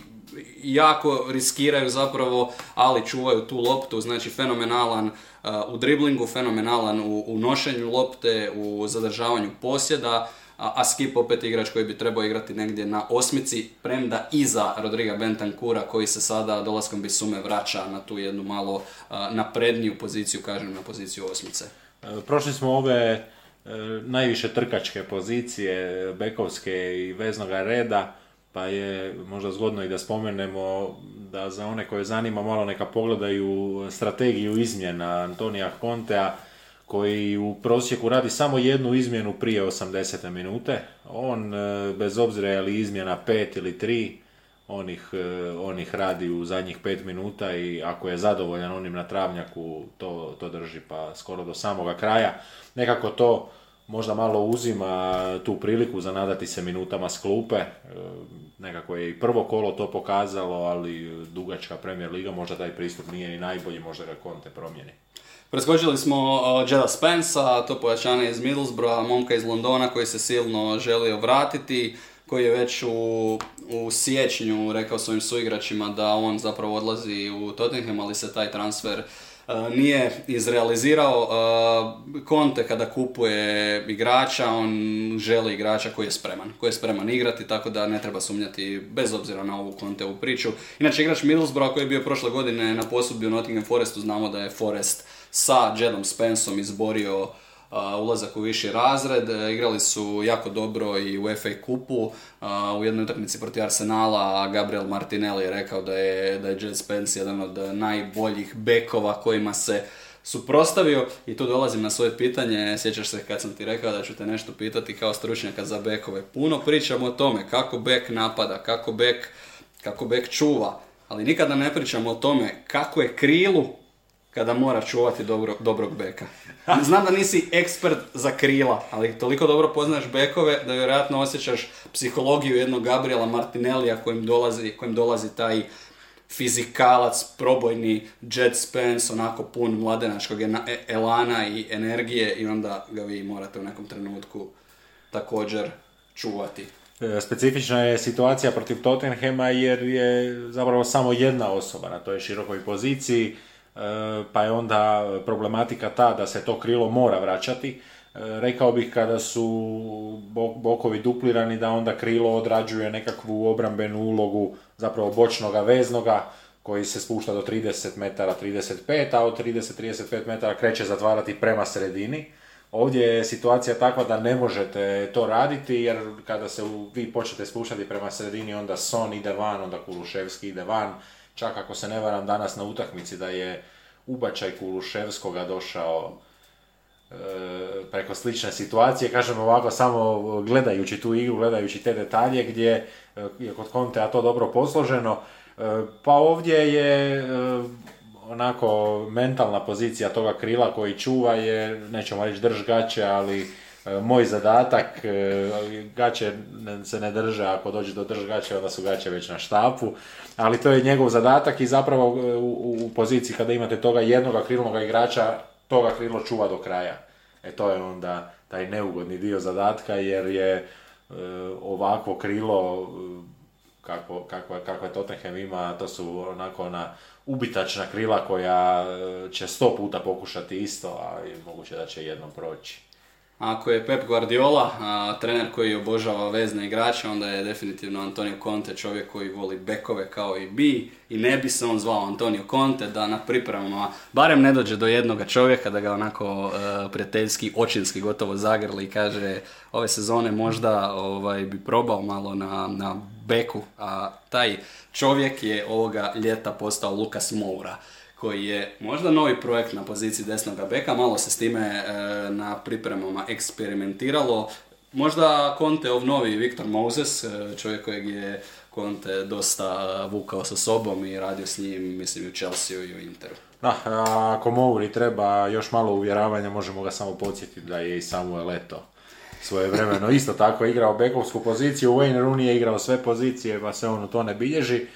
jako riskiraju zapravo, ali čuvaju tu loptu, znači fenomenalan uh, u driblingu, fenomenalan u, u nošenju lopte, u zadržavanju posjeda, a, Skip opet igrač koji bi trebao igrati negdje na osmici, premda iza Rodriga Bentancura koji se sada dolaskom Bisume vraća na tu jednu malo napredniju poziciju, kažem na poziciju osmice. E, prošli smo ove E, najviše trkačke pozicije, bekovske i veznoga reda, pa je možda zgodno i da spomenemo da za one koje zanima malo neka pogledaju strategiju izmjena Antonija Contea, koji u prosjeku radi samo jednu izmjenu prije 80. minute. On, e, bez obzira je li izmjena 5 ili 3, on ih, e, on ih radi u zadnjih pet minuta i ako je zadovoljan onim na travnjaku, to, to drži pa skoro do samoga kraja. Nekako to možda malo uzima tu priliku za nadati se minutama s klupe. E, nekako je i prvo kolo to pokazalo, ali dugačka Premier Liga, možda taj pristup nije ni najbolji, možda ga Conte promijeni. Preskočili smo uh, Jeda Spensa, to pojačanje iz Middlesbrougha, momka iz Londona koji se silno želio vratiti, koji je već u, u siječnju rekao svojim suigračima da on zapravo odlazi u Tottenham, ali se taj transfer uh, nije izrealizirao. Uh, kada kupuje igrača, on želi igrača koji je spreman, koji je spreman igrati, tako da ne treba sumnjati bez obzira na ovu Conteovu priču. Inače, igrač Middlesbrougha koji je bio prošle godine na posudbi u Nottingham Forestu, znamo da je Forest sa Jedom Spensom izborio ulazak u viši razred. E, igrali su jako dobro i u FA kupu. u jednoj utakmici protiv Arsenala Gabriel Martinelli je rekao da je, da je Jed Spence jedan od najboljih bekova kojima se suprostavio i tu dolazim na svoje pitanje, sjećaš se kad sam ti rekao da ću te nešto pitati kao stručnjaka za bekove. Puno pričamo o tome kako bek napada, kako bek, kako bek čuva, ali nikada ne pričamo o tome kako je krilu kada mora čuvati dobro, dobrog beka. Znam da nisi ekspert za krila, ali toliko dobro poznaš bekove da vjerojatno osjećaš psihologiju jednog Gabriela Martinellija kojim dolazi, kojim dolazi taj fizikalac, probojni Jet Spence, onako pun mladenačkog e, elana i energije i onda ga vi morate u nekom trenutku također čuvati. E, specifična je situacija protiv Tottenhema jer je zapravo samo jedna osoba na toj širokoj poziciji pa je onda problematika ta da se to krilo mora vraćati. E, rekao bih kada su bokovi duplirani da onda krilo odrađuje nekakvu obrambenu ulogu zapravo bočnoga veznoga koji se spušta do 30 metara, 35, a od 30-35 metara kreće zatvarati prema sredini. Ovdje je situacija takva da ne možete to raditi jer kada se vi počnete spuštati prema sredini onda Son ide van, onda Kuluševski ide van, čak ako se ne varam danas na utakmici da je ubačaj Kuluševskoga došao e, preko slične situacije, kažem ovako samo gledajući tu igru, gledajući te detalje gdje e, je kod Kontea to dobro posloženo, e, pa ovdje je onako mentalna pozicija toga krila koji čuva je, nećemo reći drž gaće, ali E, moj zadatak, e, gaće se ne drže, ako dođe do drž gaće, onda su gaće već na štapu, ali to je njegov zadatak i zapravo e, u, u poziciji kada imate toga jednoga krilnog igrača, toga krilo čuva do kraja. E to je onda taj neugodni dio zadatka jer je ovakvo krilo kako, kako, kako je Tottenham ima, to su onako ona ubitačna krila koja će sto puta pokušati isto, a moguće da će jednom proći. Ako je Pep Guardiola, trener koji obožava vezne igrače, onda je definitivno Antonio Conte čovjek koji voli bekove kao i bi i ne bi se on zvao Antonio Conte da na pripremama barem ne dođe do jednoga čovjeka da ga onako e, prijateljski, očinski gotovo zagrli i kaže ove sezone možda ovaj, bi probao malo na, na beku, a taj čovjek je ovoga ljeta postao Lukas Moura koji je možda novi projekt na poziciji desnog beka, malo se s time e, na pripremama eksperimentiralo. Možda ov novi Viktor Moses, e, čovjek kojeg je Conte dosta vukao sa sobom i radio s njim, mislim, i u Chelsea i u Interu. Da, ako Mouri treba još malo uvjeravanja, možemo ga samo podsjetiti da je i Samuel Eto svoje vremeno isto tako igrao bekovsku poziciju, Wayne Rooney je igrao sve pozicije, pa se on u to ne bilježi. E,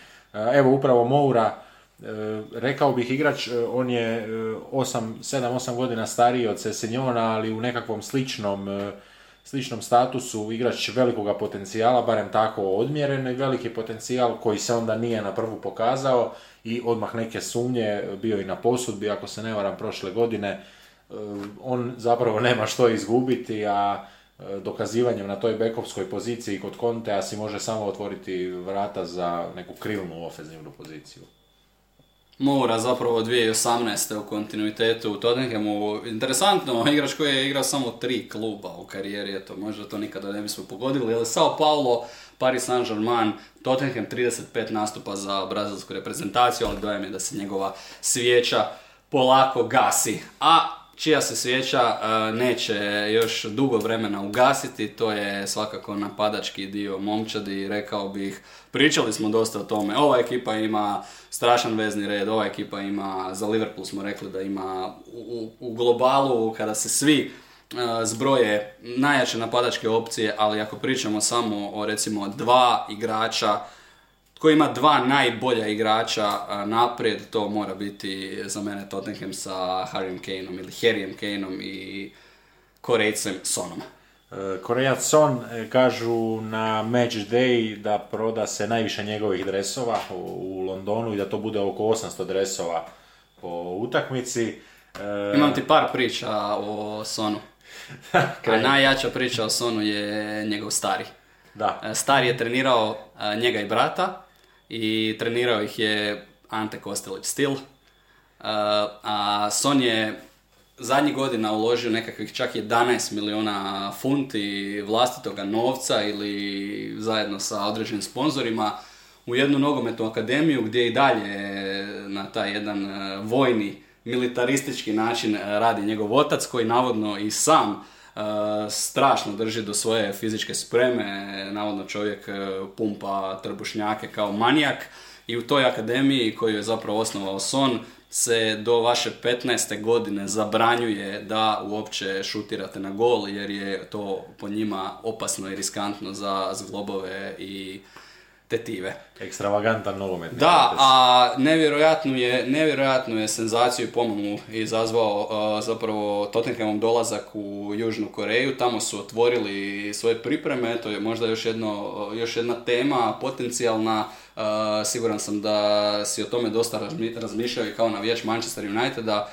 evo upravo Moura, E, rekao bih igrač, e, on je 7-8 e, godina stariji od Sesenjona, ali u nekakvom sličnom, sličnom statusu igrač velikoga potencijala, barem tako odmjeren veliki potencijal koji se onda nije na prvu pokazao i odmah neke sumnje bio i na posudbi, ako se ne varam prošle godine. On zapravo nema što izgubiti, a dokazivanjem na toj bekovskoj poziciji kod Kontea si može samo otvoriti vrata za neku krilnu ofenzivnu poziciju. Mora zapravo 2018. u kontinuitetu u Tottenhamu. Interesantno, igrač koji je igrao samo tri kluba u karijeri, eto, možda to nikada ne bismo pogodili, ali Sao Paulo, Paris Saint-Germain, Tottenham 35 nastupa za brazilsku reprezentaciju, ali dojem je da se njegova svijeća polako gasi. A čija se svijeća neće još dugo vremena ugasiti, to je svakako napadački dio momčadi, rekao bih, pričali smo dosta o tome, ova ekipa ima strašan vezni red, ova ekipa ima, za Liverpool smo rekli da ima u, u globalu, kada se svi zbroje najjače napadačke opcije, ali ako pričamo samo o recimo dva igrača koji ima dva najbolja igrača naprijed, to mora biti za mene Tottenham sa Harryem Kaneom ili Harryem Kaneom i Korejcem Sonom. E, Korejac Son e, kažu na match day da proda se najviše njegovih dresova u Londonu i da to bude oko 800 dresova po utakmici. E, Imam ti par priča o Sonu. A najjača priča o Sonu je njegov stari. Da. Stari je trenirao njega i brata i trenirao ih je Ante Kostelić Stil. A Son je zadnjih godina uložio nekakvih čak 11 milijuna funti vlastitoga novca ili zajedno sa određenim sponzorima u jednu nogometnu akademiju gdje i dalje na taj jedan e, vojni militaristički način radi njegov otac koji navodno i sam strašno drži do svoje fizičke spreme, navodno čovjek e, pumpa trbušnjake kao manijak i u toj akademiji koju je zapravo osnovao Son se do vaše 15. godine zabranjuje da uopće šutirate na gol jer je to po njima opasno i riskantno za zglobove i tetive. Ekstravagantan nogomet. Da, a nevjerojatnu je, nevjerojatnu je senzaciju i pomomu izazvao zapravo Tottenhamom dolazak u Južnu Koreju. Tamo su otvorili svoje pripreme, to je možda još, jedno, još jedna tema potencijalna. siguran sam da si o tome dosta razmišljao i kao navijač Manchester Uniteda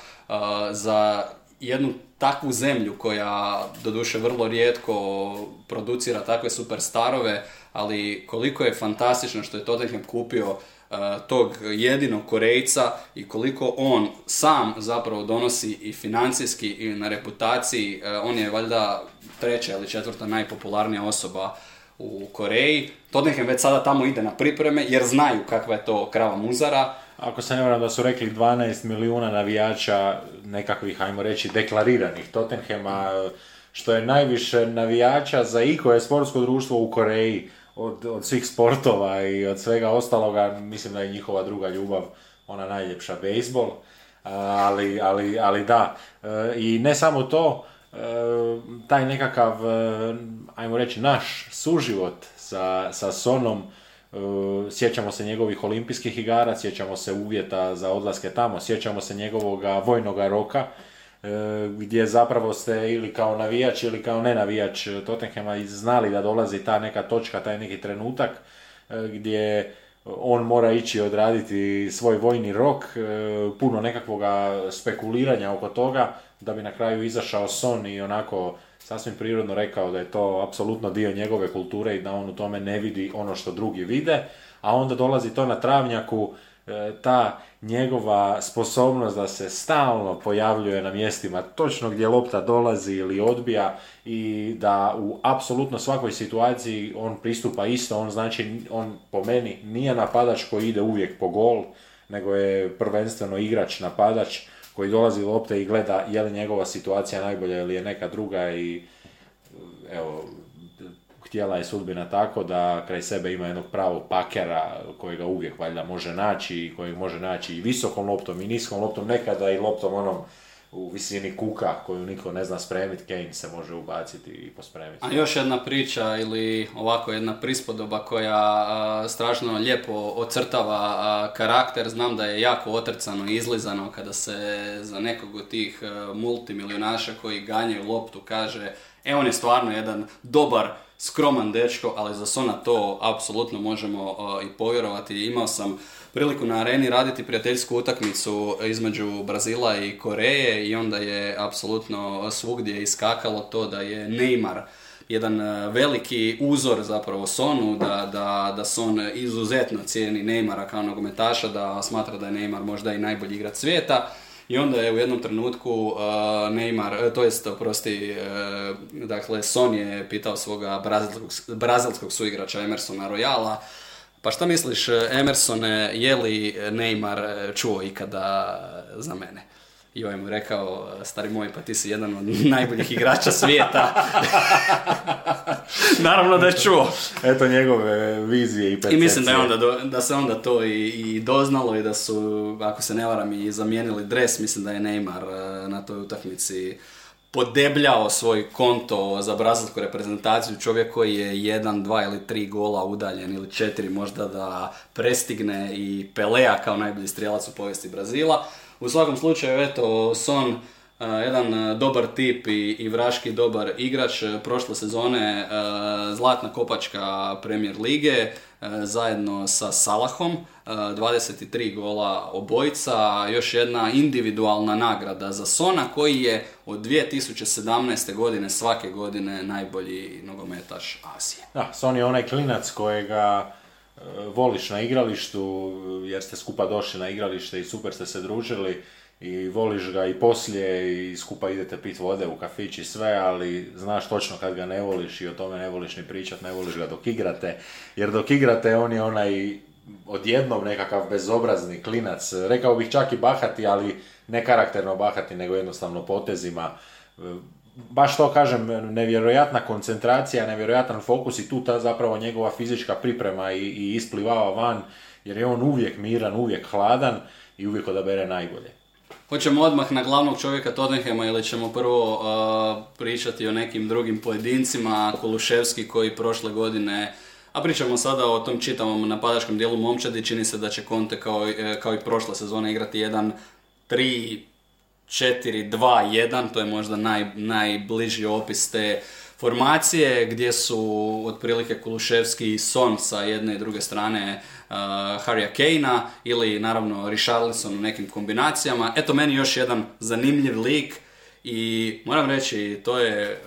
za jednu takvu zemlju koja doduše vrlo rijetko producira takve superstarove, ali koliko je fantastično što je Tottenham kupio uh, tog jedinog Korejca i koliko on sam zapravo donosi i financijski i na reputaciji, uh, on je valjda treća ili četvrta najpopularnija osoba u Koreji. Tottenham već sada tamo ide na pripreme jer znaju kakva je to krava muzara. Ako se ne varam da su rekli 12 milijuna navijača nekakvih, ajmo reći, deklariranih Tottenhama, što je najviše navijača za ikoje sportsko društvo u Koreji od, od svih sportova i od svega ostaloga, mislim da je njihova druga ljubav ona najljepša bejsbol, ali, ali, ali da. E, I ne samo to, e, taj nekakav, e, ajmo reći, naš suživot sa, sa Sonom, sjećamo se njegovih olimpijskih igara, sjećamo se uvjeta za odlaske tamo, sjećamo se njegovog vojnog roka, gdje zapravo ste ili kao navijač ili kao nenavijač Tottenhama znali da dolazi ta neka točka, taj neki trenutak e, gdje on mora ići odraditi svoj vojni rok, e, puno nekakvog spekuliranja oko toga, da bi na kraju izašao son i onako sasvim prirodno rekao da je to apsolutno dio njegove kulture i da on u tome ne vidi ono što drugi vide, a onda dolazi to na travnjaku, ta njegova sposobnost da se stalno pojavljuje na mjestima točno gdje lopta dolazi ili odbija i da u apsolutno svakoj situaciji on pristupa isto, on znači, on po meni nije napadač koji ide uvijek po gol, nego je prvenstveno igrač napadač koji dolazi lopte i gleda je li njegova situacija najbolja ili je neka druga i evo, htjela je sudbina tako da kraj sebe ima jednog pravog pakera kojega uvijek valjda može naći i kojeg može naći i visokom loptom i niskom loptom, nekada i loptom onom u visini kuka koju niko ne zna spremiti, Kane se može ubaciti i pospremiti. A još jedna priča ili ovako jedna prispodoba koja strašno lijepo ocrtava karakter. Znam da je jako otrcano i izlizano kada se za nekog od tih multimilionaša koji ganjaju loptu kaže e on je stvarno jedan dobar skroman dečko, ali za Sona to apsolutno možemo i povjerovati. Imao sam priliku na areni raditi prijateljsku utakmicu između Brazila i Koreje i onda je apsolutno svugdje iskakalo to da je Neymar jedan veliki uzor zapravo Sonu, da, da, da Son izuzetno cijeni Neymara kao nogometaša, da smatra da je Neymar možda i najbolji igrač svijeta. I onda je u jednom trenutku uh, Neymar, e, to jest, oprosti, uh, dakle, Son je pitao svoga brazilskog, brazilskog suigrača Emersona Royala, pa šta misliš, Emersone, je li Neymar čuo ikada za mene? Ivo je mu rekao, stari moj, pa ti si jedan od najboljih igrača svijeta. Naravno da je čuo. Eto njegove vizije i percepcije. I mislim da, je onda, da se onda to i, i doznalo i da su, ako se ne varam, i zamijenili dres. Mislim da je Neymar e, na toj utakmici podebljao svoj konto za brazilsku reprezentaciju, čovjek koji je jedan, dva ili tri gola udaljen ili četiri možda da prestigne i Pelea kao najbolji strijelac u povijesti Brazila. U svakom slučaju, eto, Son, uh, jedan uh, dobar tip i, i vraški dobar igrač uh, prošle sezone, zlatna kopačka Premier lige, zajedno sa Salahom, 23 gola obojica, još jedna individualna nagrada za Sona koji je od 2017. godine svake godine najbolji nogometaš Azije. Da, Son je onaj klinac kojega voliš na igralištu, jer ste skupa došli na igralište i super ste se družili i voliš ga i poslije i skupa idete pit vode u kafić i sve, ali znaš točno kad ga ne voliš i o tome ne voliš ni pričat, ne voliš ga dok igrate, jer dok igrate on je onaj odjednom nekakav bezobrazni klinac, rekao bih čak i bahati, ali ne karakterno bahati, nego jednostavno potezima baš to kažem, nevjerojatna koncentracija, nevjerojatan fokus i tu ta zapravo njegova fizička priprema i, i isplivava van, jer je on uvijek miran, uvijek hladan i uvijek odabere najbolje. Hoćemo odmah na glavnog čovjeka Tottenhama ili ćemo prvo uh, pričati o nekim drugim pojedincima, Koluševski koji prošle godine, a pričamo sada o tom čitavom napadačkom dijelu momčadi, čini se da će Conte kao, e, kao i prošle sezone igrati jedan tri 4-2-1, to je možda naj, najbliži opis te formacije gdje su otprilike Kuluševski i Son sa jedne i druge strane uh, Harrya Kane'a ili naravno Richarlison u nekim kombinacijama. Eto meni još jedan zanimljiv lik i moram reći, to je e,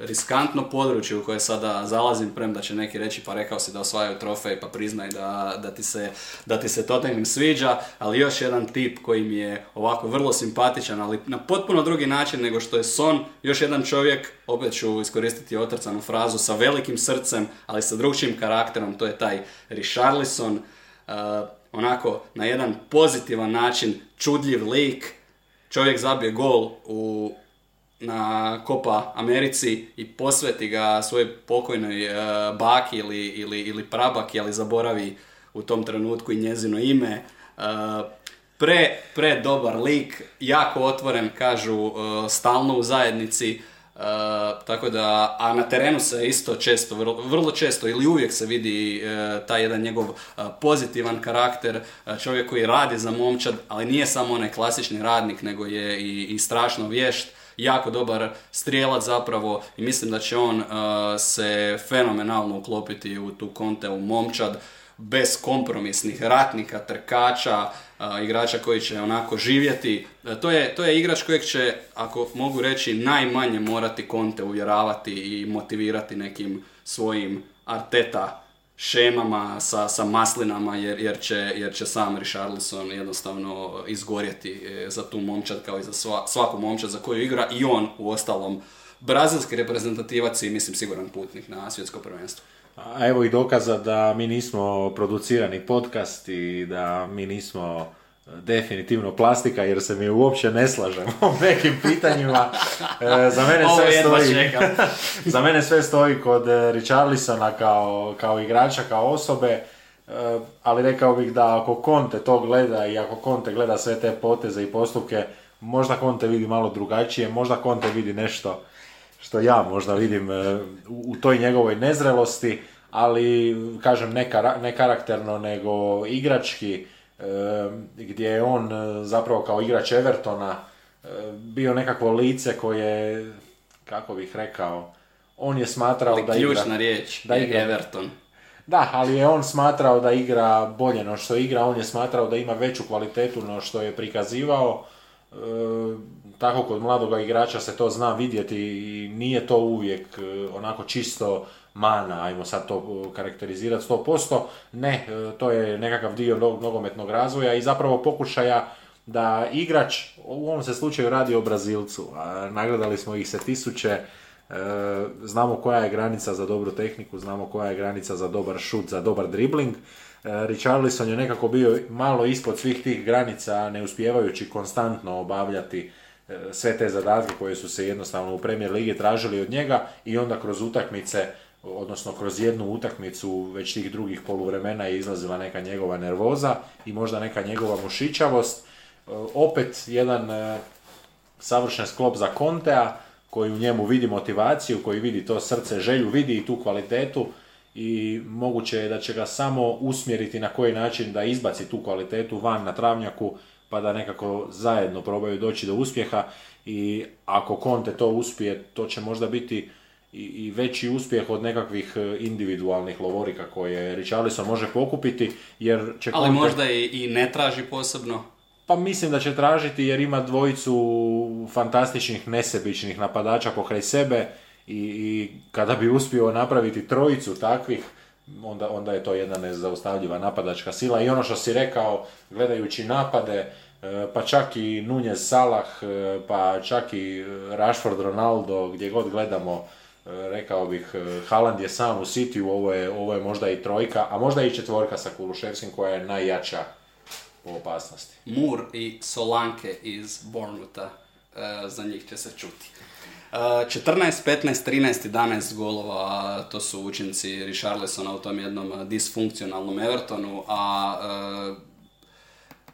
riskantno područje u koje sada zalazim, premda će neki reći pa rekao si da osvajaju trofej pa priznaj da, da, ti se, da ti se Tottenham sviđa, ali još jedan tip koji mi je ovako vrlo simpatičan, ali na potpuno drugi način nego što je Son, još jedan čovjek, opet ću iskoristiti otrcanu frazu, sa velikim srcem, ali sa drugčijim karakterom, to je taj Richarlison, uh, onako na jedan pozitivan način, čudljiv lik, čovjek zabije gol u, na Kopa Americi i posveti ga svojoj pokojnoj uh, baki ili, ili, ili prabaki, ali zaboravi u tom trenutku i njezino ime. Uh, pre, pre dobar lik, jako otvoren, kažu, uh, stalno u zajednici, Uh, tako da, a na terenu se isto često, vrlo, vrlo često ili uvijek se vidi uh, taj jedan njegov uh, pozitivan karakter, čovjek koji radi za momčad, ali nije samo onaj klasični radnik, nego je i, i strašno vješt, jako dobar strijelac zapravo i mislim da će on se fenomenalno uklopiti u tu konte u momčad, bez kompromisnih ratnika, trkača, igrača koji će onako živjeti. E, to je, to je igrač kojeg će, ako mogu reći, najmanje morati konte uvjeravati i motivirati nekim svojim arteta šemama sa, sa maslinama jer, jer, će, jer će sam Richarlison jednostavno izgorjeti e, za tu momčad kao i za sva, svaku momčad za koju igra i on u ostalom brazilski reprezentativac i mislim siguran putnik na svjetsko prvenstvo. A evo i dokaza da mi nismo producirani podcast i da mi nismo e, definitivno plastika jer se mi uopće ne slažemo u nekim pitanjima. E, za mene sve stoji za mene sve stoji kod e, Richarlisona kao, kao igrača, kao osobe. ali rekao bih da ako Conte to gleda i ako Conte gleda sve te poteze i postupke, možda Conte vidi malo drugačije, možda Conte vidi nešto što ja možda vidim e, u toj njegovoj nezrelosti, ali kažem ne, ne karakterno nego igrački, e, gdje je on e, zapravo kao igrač Evertona bio nekakvo lice koje, kako bih rekao, on je smatrao ali da ključna igra... riječ da igra, Everton. Da, ali je on smatrao da igra bolje no što igra, on je smatrao da ima veću kvalitetu no što je prikazivao tako kod mladoga igrača se to zna vidjeti i nije to uvijek e, onako čisto mana, ajmo sad to e, karakterizirati 100%, ne, e, to je nekakav dio nogometnog razvoja i zapravo pokušaja da igrač, u ovom se slučaju radi o Brazilcu, a nagledali smo ih se tisuće, znamo koja je granica za dobru tehniku, znamo koja je granica za dobar šut, za dobar dribling. Richarlison je nekako bio malo ispod svih tih granica, ne uspijevajući konstantno obavljati sve te zadatke koje su se jednostavno u Premier Ligi tražili od njega i onda kroz utakmice odnosno kroz jednu utakmicu već tih drugih poluvremena je izlazila neka njegova nervoza i možda neka njegova mušićavost. E, opet jedan e, savršen sklop za Kontea koji u njemu vidi motivaciju, koji vidi to srce, želju, vidi i tu kvalitetu i moguće je da će ga samo usmjeriti na koji način da izbaci tu kvalitetu van na travnjaku pa da nekako zajedno probaju doći do uspjeha i ako Konte to uspije, to će možda biti i, i veći uspjeh od nekakvih e, individualnih lovorika koje Richarlison može pokupiti, jer će Ali možda i, i ne traži posebno? Pa mislim da će tražiti jer ima dvojicu fantastičnih nesebičnih napadača pokraj sebe i, i kada bi uspio napraviti trojicu takvih, onda, onda je to jedna nezaustavljiva napadačka sila. I ono što si rekao, gledajući napade, e, pa čak i Nunez Salah, e, pa čak i Rashford Ronaldo, gdje god gledamo, E, rekao bih, e, Haaland je sam u City, ovo je, ovo je možda i trojka, a možda i četvorka sa Kuluševskim koja je najjača po opasnosti. Mur i Solanke iz Bournemoutha, e, za njih će se čuti. 14, 15, 13, 11 golova, to su učinci Richarlisona u tom jednom disfunkcionalnom Evertonu, a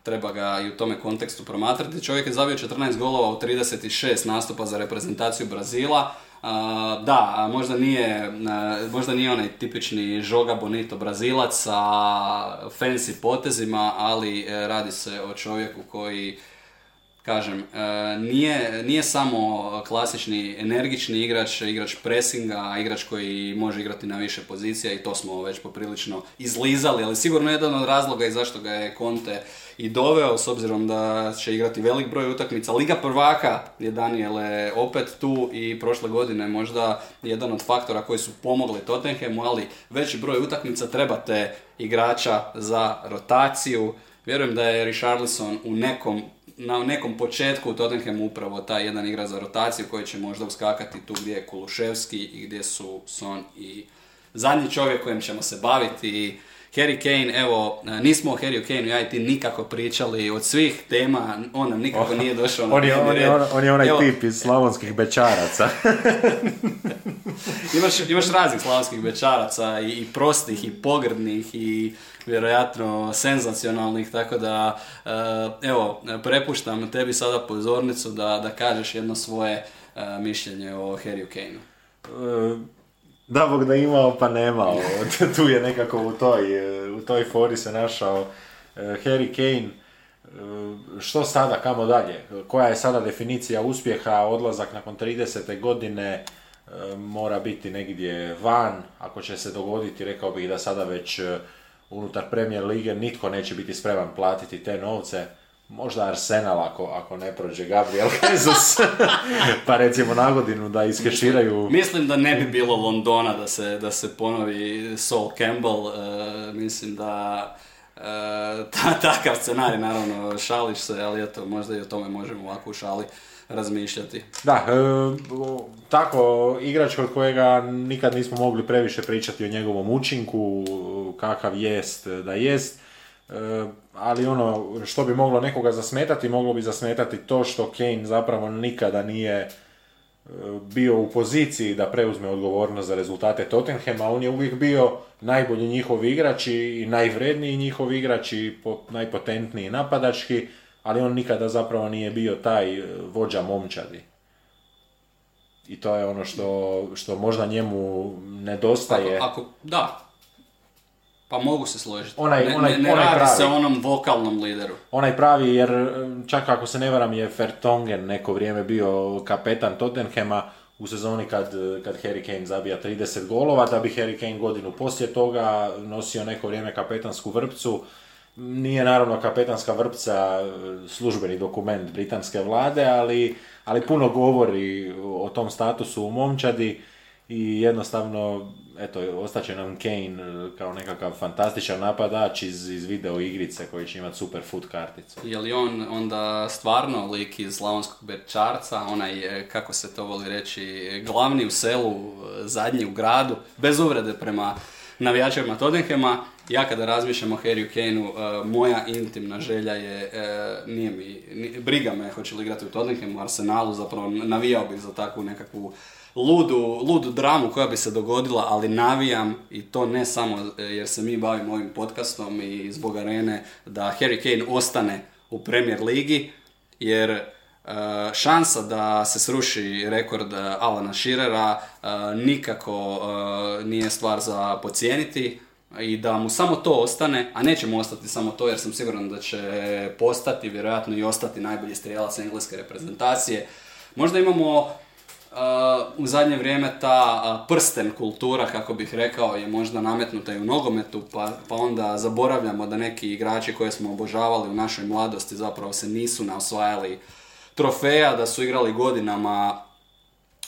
treba ga i u tome kontekstu promatrati. Čovjek je zabio 14 golova u 36 nastupa za reprezentaciju Brazila, da, možda nije, možda nije onaj tipični žoga bonito brazilac sa fancy potezima, ali e, radi se o čovjeku koji kažem, e, nije, nije samo klasični energični igrač, igrač pressinga, igrač koji može igrati na više pozicija i to smo već poprilično izlizali, ali sigurno jedan od razloga i zašto ga je Conte i doveo, s obzirom da će igrati velik broj utakmica. Liga prvaka je Daniele opet tu i prošle godine možda jedan od faktora koji su pomogli Tottenhamu, ali veći broj utakmica trebate igrača za rotaciju. Vjerujem da je Richarlison u nekom na nekom početku u Tottenhamu upravo taj jedan igra za rotaciju koji će možda uskakati tu gdje je Kuluševski i gdje su Son i zadnji čovjek kojem ćemo se baviti. Harry Kane, evo, nismo o Harry Kane ja i ti nikako pričali od svih tema, on nam nikako oh, nije došao na on je, on, je, on, je onaj evo, tip iz slavonskih bečaraca. imaš, imaš raznih slavonskih bečaraca i, i prostih i pogrdnih i vjerojatno senzacionalnih, tako da eh, evo, prepuštam tebi sada pozornicu da, da kažeš jedno svoje eh, mišljenje o Harry Kaneu. Da, Bog da imao pa nemao. tu je nekako u toj, u toj fori se našao Harry Kane. Što sada, kamo dalje? Koja je sada definicija uspjeha, odlazak nakon 30. godine, mora biti negdje van, ako će se dogoditi, rekao bih da sada već unutar Premier Lige nitko neće biti spreman platiti te novce. Možda Arsenal ako, ako ne prođe Gabriel Jesus, pa recimo na godinu da iskeširaju... Mislim da ne bi bilo Londona da se, da se ponovi Saul Campbell, e, mislim da e, ta, takav scenarij, naravno šališ se, ali eto, možda i o tome možemo ovako u šali razmišljati. Da, e, tako, igrač od kojega nikad nismo mogli previše pričati o njegovom učinku, kakav jest da jest, e, ali ono što bi moglo nekoga zasmetati, moglo bi zasmetati to što Kane zapravo nikada nije e, bio u poziciji da preuzme odgovornost za rezultate Tottenhama, on je uvijek bio najbolji njihov igrač i najvredniji njihov igrač i najpotentniji napadački, ali on nikada zapravo nije bio taj e, vođa momčadi. I to je ono što, što možda njemu nedostaje. Ako, ako, da, pa mogu se složiti. Onaj, ne, onaj, ne, onaj radi pravi. se onom vokalnom lideru. Onaj pravi, jer čak ako se ne varam je Fertongen neko vrijeme bio kapetan Tottenhema u sezoni kad, kad Harry Kane zabija 30 golova, da bi Harry Kane godinu poslije toga nosio neko vrijeme kapetansku vrpcu nije naravno kapetanska vrpca službeni dokument britanske vlade, ali, ali puno govori o tom statusu u momčadi i jednostavno, eto, ostaće nam Kane e, kao nekakav fantastičan napadač iz, iz video igrice koji će imati super foot karticu. Je li on onda stvarno lik iz Slavonskog Bečarca, onaj, e, kako se to voli reći, glavni u selu, e, zadnji u gradu, bez uvrede prema navijačima Tottenhema, ja kada razmišljam o Harry Kaneu, moja intimna želja je, nije mi, briga me hoće li igrati u Tottenhamu, Arsenalu, zapravo navijao bih za takvu nekakvu ludu, ludu dramu koja bi se dogodila, ali navijam i to ne samo e, jer se mi bavimo ovim podcastom i zbog arene da Harry Kane ostane u Premier Ligi, jer e, šansa da se sruši rekord Alana Shearera e, nikako nije stvar za pocijeniti i da mu samo to ostane, a neće mu ostati samo to jer sam siguran da će postati, vjerojatno i ostati najbolji strijelac engleske reprezentacije. Možda imamo u zadnje vrijeme ta prsten kultura, kako bih rekao, je možda nametnuta i u nogometu, pa, pa onda zaboravljamo da neki igrači koje smo obožavali u našoj mladosti zapravo se nisu naosvajali trofeja, da su igrali godinama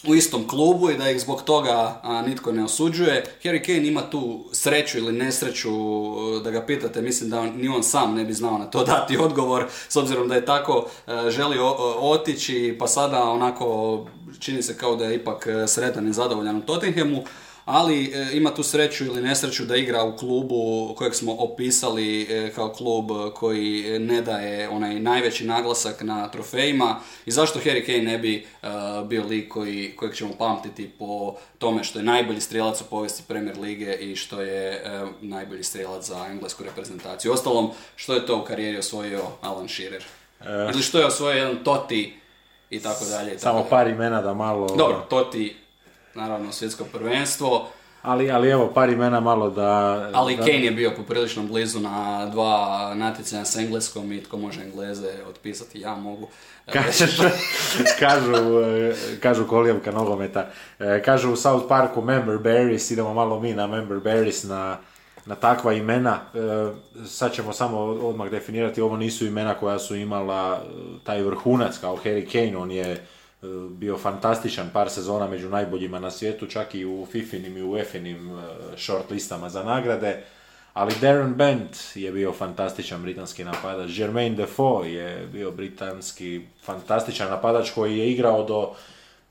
u istom klubu i da ih zbog toga nitko ne osuđuje. Harry Kane ima tu sreću ili nesreću da ga pitate, mislim da ni on sam ne bi znao na to dati odgovor, s obzirom da je tako želio otići, pa sada onako čini se kao da je ipak e, sretan i zadovoljan u Tottenhamu, ali e, ima tu sreću ili nesreću da igra u klubu kojeg smo opisali e, kao klub koji ne daje onaj najveći naglasak na trofejima i zašto Harry Kane ne bi bio lik koji, kojeg ćemo pamtiti po tome što je najbolji strijelac u povijesti Premier Lige i što je najbolji strijelac za englesku reprezentaciju. Ostalom, što je to u karijeri osvojio Alan Shearer? Ili što je osvojio jedan Totti i tako dalje. Samo par imena da malo... Dobro, to ti, naravno, svjetsko prvenstvo. Ali, ali evo, par imena malo da... Ali Kane je bio poprilično blizu na dva natjecanja s engleskom i tko može engleze otpisati, ja mogu. kažu, kažu kolijevka nogometa. E, kažu u South Parku Member Berries, idemo malo mi na Member Berries na na takva imena. E, sad ćemo samo odmah definirati, ovo nisu imena koja su imala taj vrhunac kao Harry Kane, on je bio fantastičan par sezona među najboljima na svijetu, čak i u Fifinim i u Efinim short listama za nagrade. Ali Darren Bent je bio fantastičan britanski napadač. Jermaine Defoe je bio britanski fantastičan napadač koji je igrao do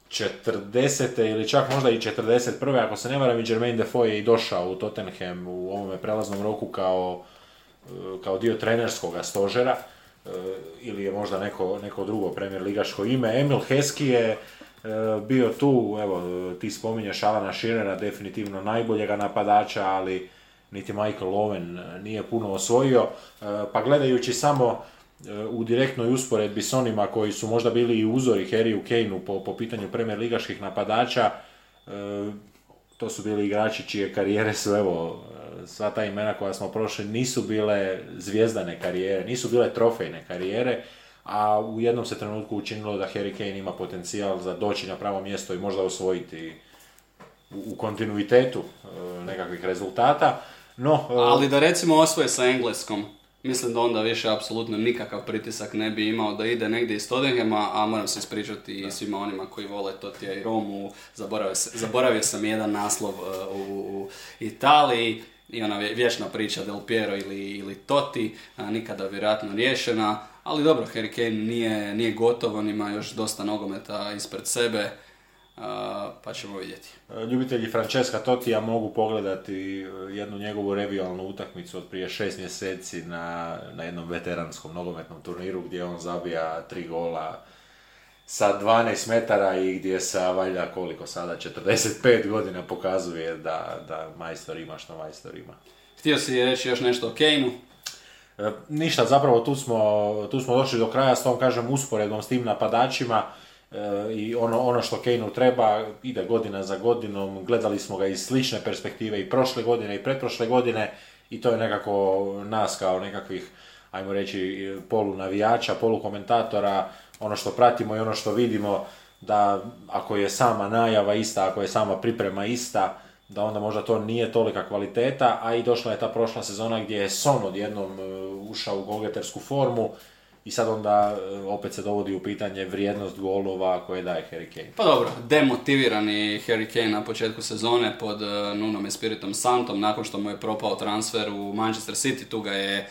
40. ili čak možda i 41. ako se ne varam i Jermaine Defoe je i došao u Tottenham u ovome prelaznom roku kao, e, kao dio trenerskog stožera ili je možda neko, neko drugo premier ligaško ime. Emil Heski je e, bio tu, evo, ti spominješ Alana Shearera, definitivno najboljega napadača, ali niti Michael Owen nije puno osvojio. Pa gledajući samo u direktnoj usporedbi s onima koji su možda bili i uzori Harryu Kaneu po, po pitanju Premier ligaških napadača, to su bili igrači čije karijere su, evo, sva ta imena koja smo prošli nisu bile zvijezdane karijere, nisu bile trofejne karijere, a u jednom se trenutku učinilo da Harry Kane ima potencijal za doći na pravo mjesto i možda osvojiti u, kontinuitetu e, nekakvih rezultata. No, e, Ali da recimo osvoje sa engleskom, mislim da onda više apsolutno nikakav pritisak ne bi imao da ide negdje iz Tottenhama, a moram se ispričati i svima onima koji vole Totija i Romu. Zaboravio, zaboravio sam jedan naslov e, u, Italiji i ona vječna priča Del Piero ili, ili Toti, nikada vjerojatno riješena. Ali dobro, Harry Kane nije, nije gotov, on ima još dosta nogometa ispred sebe pa ćemo vidjeti. Ljubitelji Francesca Totija mogu pogledati e, jednu njegovu revijalnu utakmicu od prije šest mjeseci na, na jednom veteranskom nogometnom turniru gdje on zabija tri gola sa 12 metara i gdje sa valjda koliko sada 45 godina pokazuje da, da majstor ima što majstor ima. Htio si reći još nešto o Kaneu? E, ništa, zapravo tu smo, tu smo došli do kraja s tom, kažem, usporedom s tim napadačima E, i ono, ono što Kaneu treba ide godina za godinom, gledali smo ga iz slične perspektive i prošle godine i pretprošle godine i to je nekako nas kao nekakvih, ajmo reći, polu navijača, polu komentatora, ono što pratimo i ono što vidimo, da ako je sama najava ista, ako je sama priprema ista, da onda možda to nije tolika kvaliteta, a i došla je ta prošla sezona gdje je Son odjednom e, ušao u golgetersku formu i sad onda e, opet se dovodi u pitanje vrijednost golova koje daje Harry Kane. Pa dobro, demotivirani Harry Kane na početku sezone pod uh, Nunom Espiritom Santom, nakon što mu je propao transfer u Manchester City, tu ga je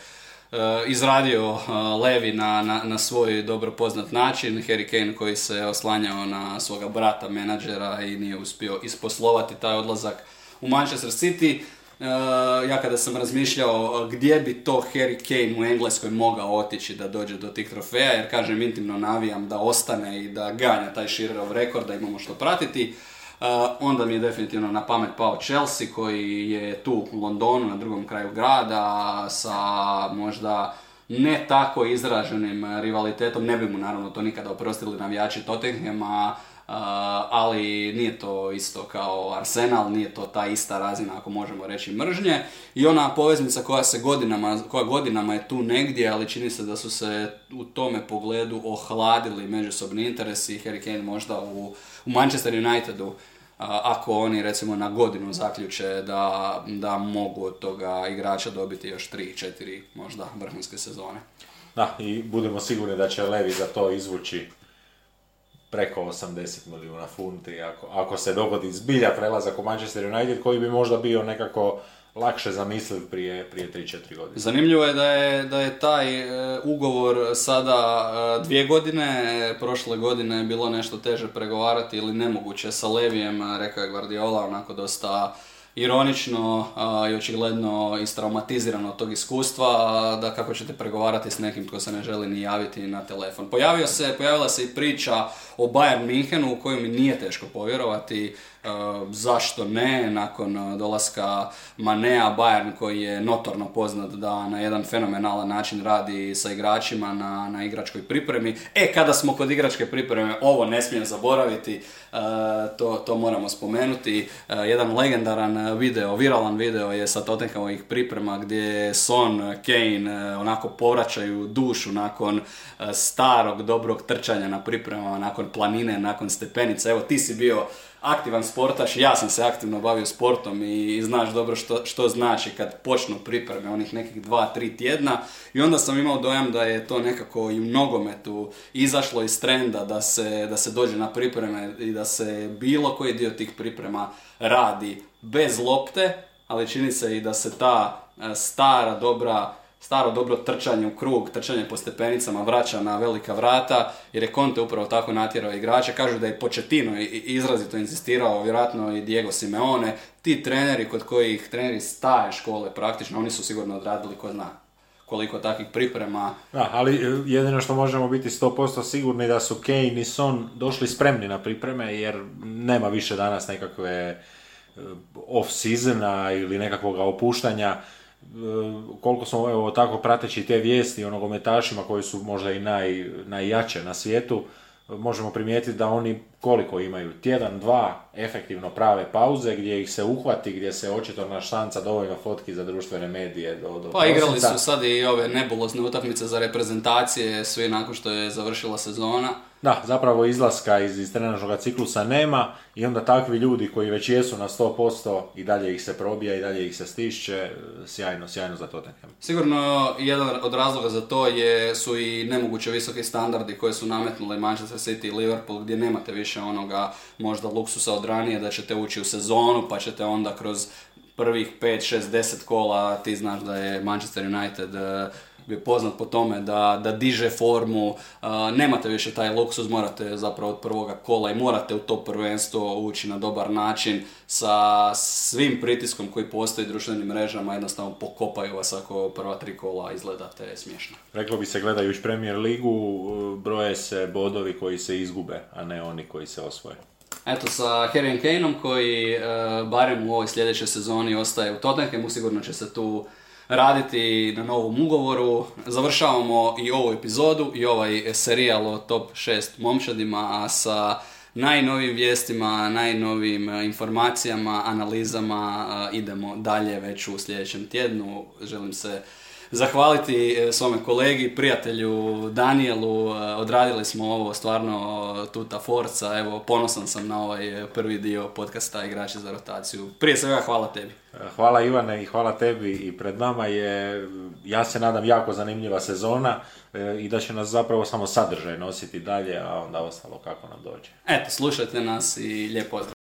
izradio uh, Levi na, na, na svoj dobro poznat način. Harry Kane koji se oslanjao na svoga brata menadžera i nije uspio isposlovati taj odlazak u Manchester City. Uh, ja kada sam razmišljao gdje bi to Harry Kane u Engleskoj mogao otići da dođe do tih trofeja, jer kažem intimno navijam da ostane i da ganja taj Shearerov rekord, da imamo što pratiti, onda mi je definitivno na pamet pao Chelsea koji je tu u Londonu na drugom kraju grada sa možda ne tako izraženim rivalitetom, ne bi mu naravno to nikada oprostili navijači Tottenhama, ali nije to isto kao Arsenal, nije to ta ista razina ako možemo reći mržnje. I ona poveznica koja se godinama, koja godinama je tu negdje, ali čini se da su se u tome pogledu ohladili međusobni interesi. I Harry Kane možda u, u Manchester Unitedu ako oni recimo na godinu zaključe da, da mogu od toga igrača dobiti još 3, 4 možda vrhunske sezone. Da, i budemo sigurni da će Levi za to izvući preko 80 milijuna funti ako, ako se dogodi zbilja prelazak u Manchester United koji bi možda bio nekako lakše zamisliv prije, prije 3-4 godine. Zanimljivo je da je, da je taj e, ugovor sada e, dvije godine, prošle godine je bilo nešto teže pregovarati ili nemoguće sa Levijem, rekao je Guardiola onako dosta ironično i očigledno istraumatizirano od tog iskustva, da kako ćete pregovarati s nekim tko se ne želi ni javiti na telefon. Pojavio se, pojavila se i priča o Bayern Minhenu u koju mi nije teško povjerovati. E, zašto ne, nakon e, dolaska Manea, Bayern koji je notorno poznat da na jedan fenomenalan način radi sa igračima na, na igračkoj pripremi. E, kada smo kod igračke pripreme, ovo ne smijem zaboraviti, e, to, to moramo spomenuti. Jedan legendaran video, viralan video je sa Tottenhamovih priprema gdje Son, Kane onako povraćaju dušu nakon starog, dobrog trčanja na pripremama, nakon planine, nakon stepenica. Evo, ti si bio aktivan sportaš, ja sam se aktivno bavio sportom i, znaš dobro što, što znači kad počnu pripreme onih nekih dva, tri tjedna i onda sam imao dojam da je to nekako i u nogometu izašlo iz trenda da se, da se dođe na pripreme i da se bilo koji dio tih priprema radi bez lopte, ali čini se i da se ta e, stara, dobra staro dobro trčanje u krug, trčanje po stepenicama vraća na velika vrata, jer je Conte upravo tako natjerao igrače. Kažu da je Početino izrazito insistirao, vjerojatno i Diego Simeone. Ti treneri kod kojih treneri staje škole praktično, oni su sigurno odradili ko zna koliko takvih priprema. Da, ali e, jedino što možemo biti 100% sigurni da su Kane i Son došli spremni na pripreme jer nema više danas nekakve e, off-seasona ili nekakvog opuštanja koliko smo evo tako prateći te vijesti o nogometašima koji su možda i naj, najjače na svijetu, možemo primijetiti da oni koliko imaju, tjedan, dva efektivno prave pauze gdje ih se uhvati, gdje se očito na šanca dovoljno fotki za društvene medije do, do Pa igrali su sad i ove nebulozne utakmice za reprezentacije, svi nakon što je završila sezona. Da, zapravo izlaska iz, iz trenažnog ciklusa nema i onda takvi ljudi koji već jesu na 100% i dalje ih se probija i dalje ih se stišće, sjajno, sjajno za Tottenham. Sigurno jedan od razloga za to je, su i nemoguće visoki standardi koje su nametnuli Manchester City i Liverpool gdje nemate više onoga možda luksusa od ranije da ćete ući u sezonu pa ćete onda kroz prvih 5, 6, 10 kola ti znaš da je Manchester United je poznat po tome da, da diže formu, nemate više taj luksuz, morate zapravo od prvoga kola i morate u to prvenstvo ući na dobar način sa svim pritiskom koji postoji društvenim mrežama, jednostavno pokopaju vas ako prva tri kola izgledate smiješno. Reklo bi se gledajući Premier ligu, broje se bodovi koji se izgube, a ne oni koji se osvoje. Eto, sa Harry Kaneom koji e, barem u ovoj sljedećoj sezoni ostaje u Tottenhamu, sigurno će se tu raditi na novom ugovoru. Završavamo i ovu epizodu i ovaj serijal o top 6 momčadima, a sa najnovim vijestima, najnovim e, informacijama, analizama e, idemo dalje već u sljedećem tjednu. Želim se zahvaliti e, svome kolegi, prijatelju Danielu, e, odradili smo ovo stvarno tuta forca, evo ponosan sam na ovaj prvi dio podcasta Igrači za rotaciju. Prije svega hvala tebi. Hvala Ivane i hvala tebi i pred nama je, ja se nadam, jako zanimljiva sezona i da će nas zapravo samo sadržaj nositi dalje, a onda ostalo kako nam dođe. Eto, slušajte nas i lijep pozdrav.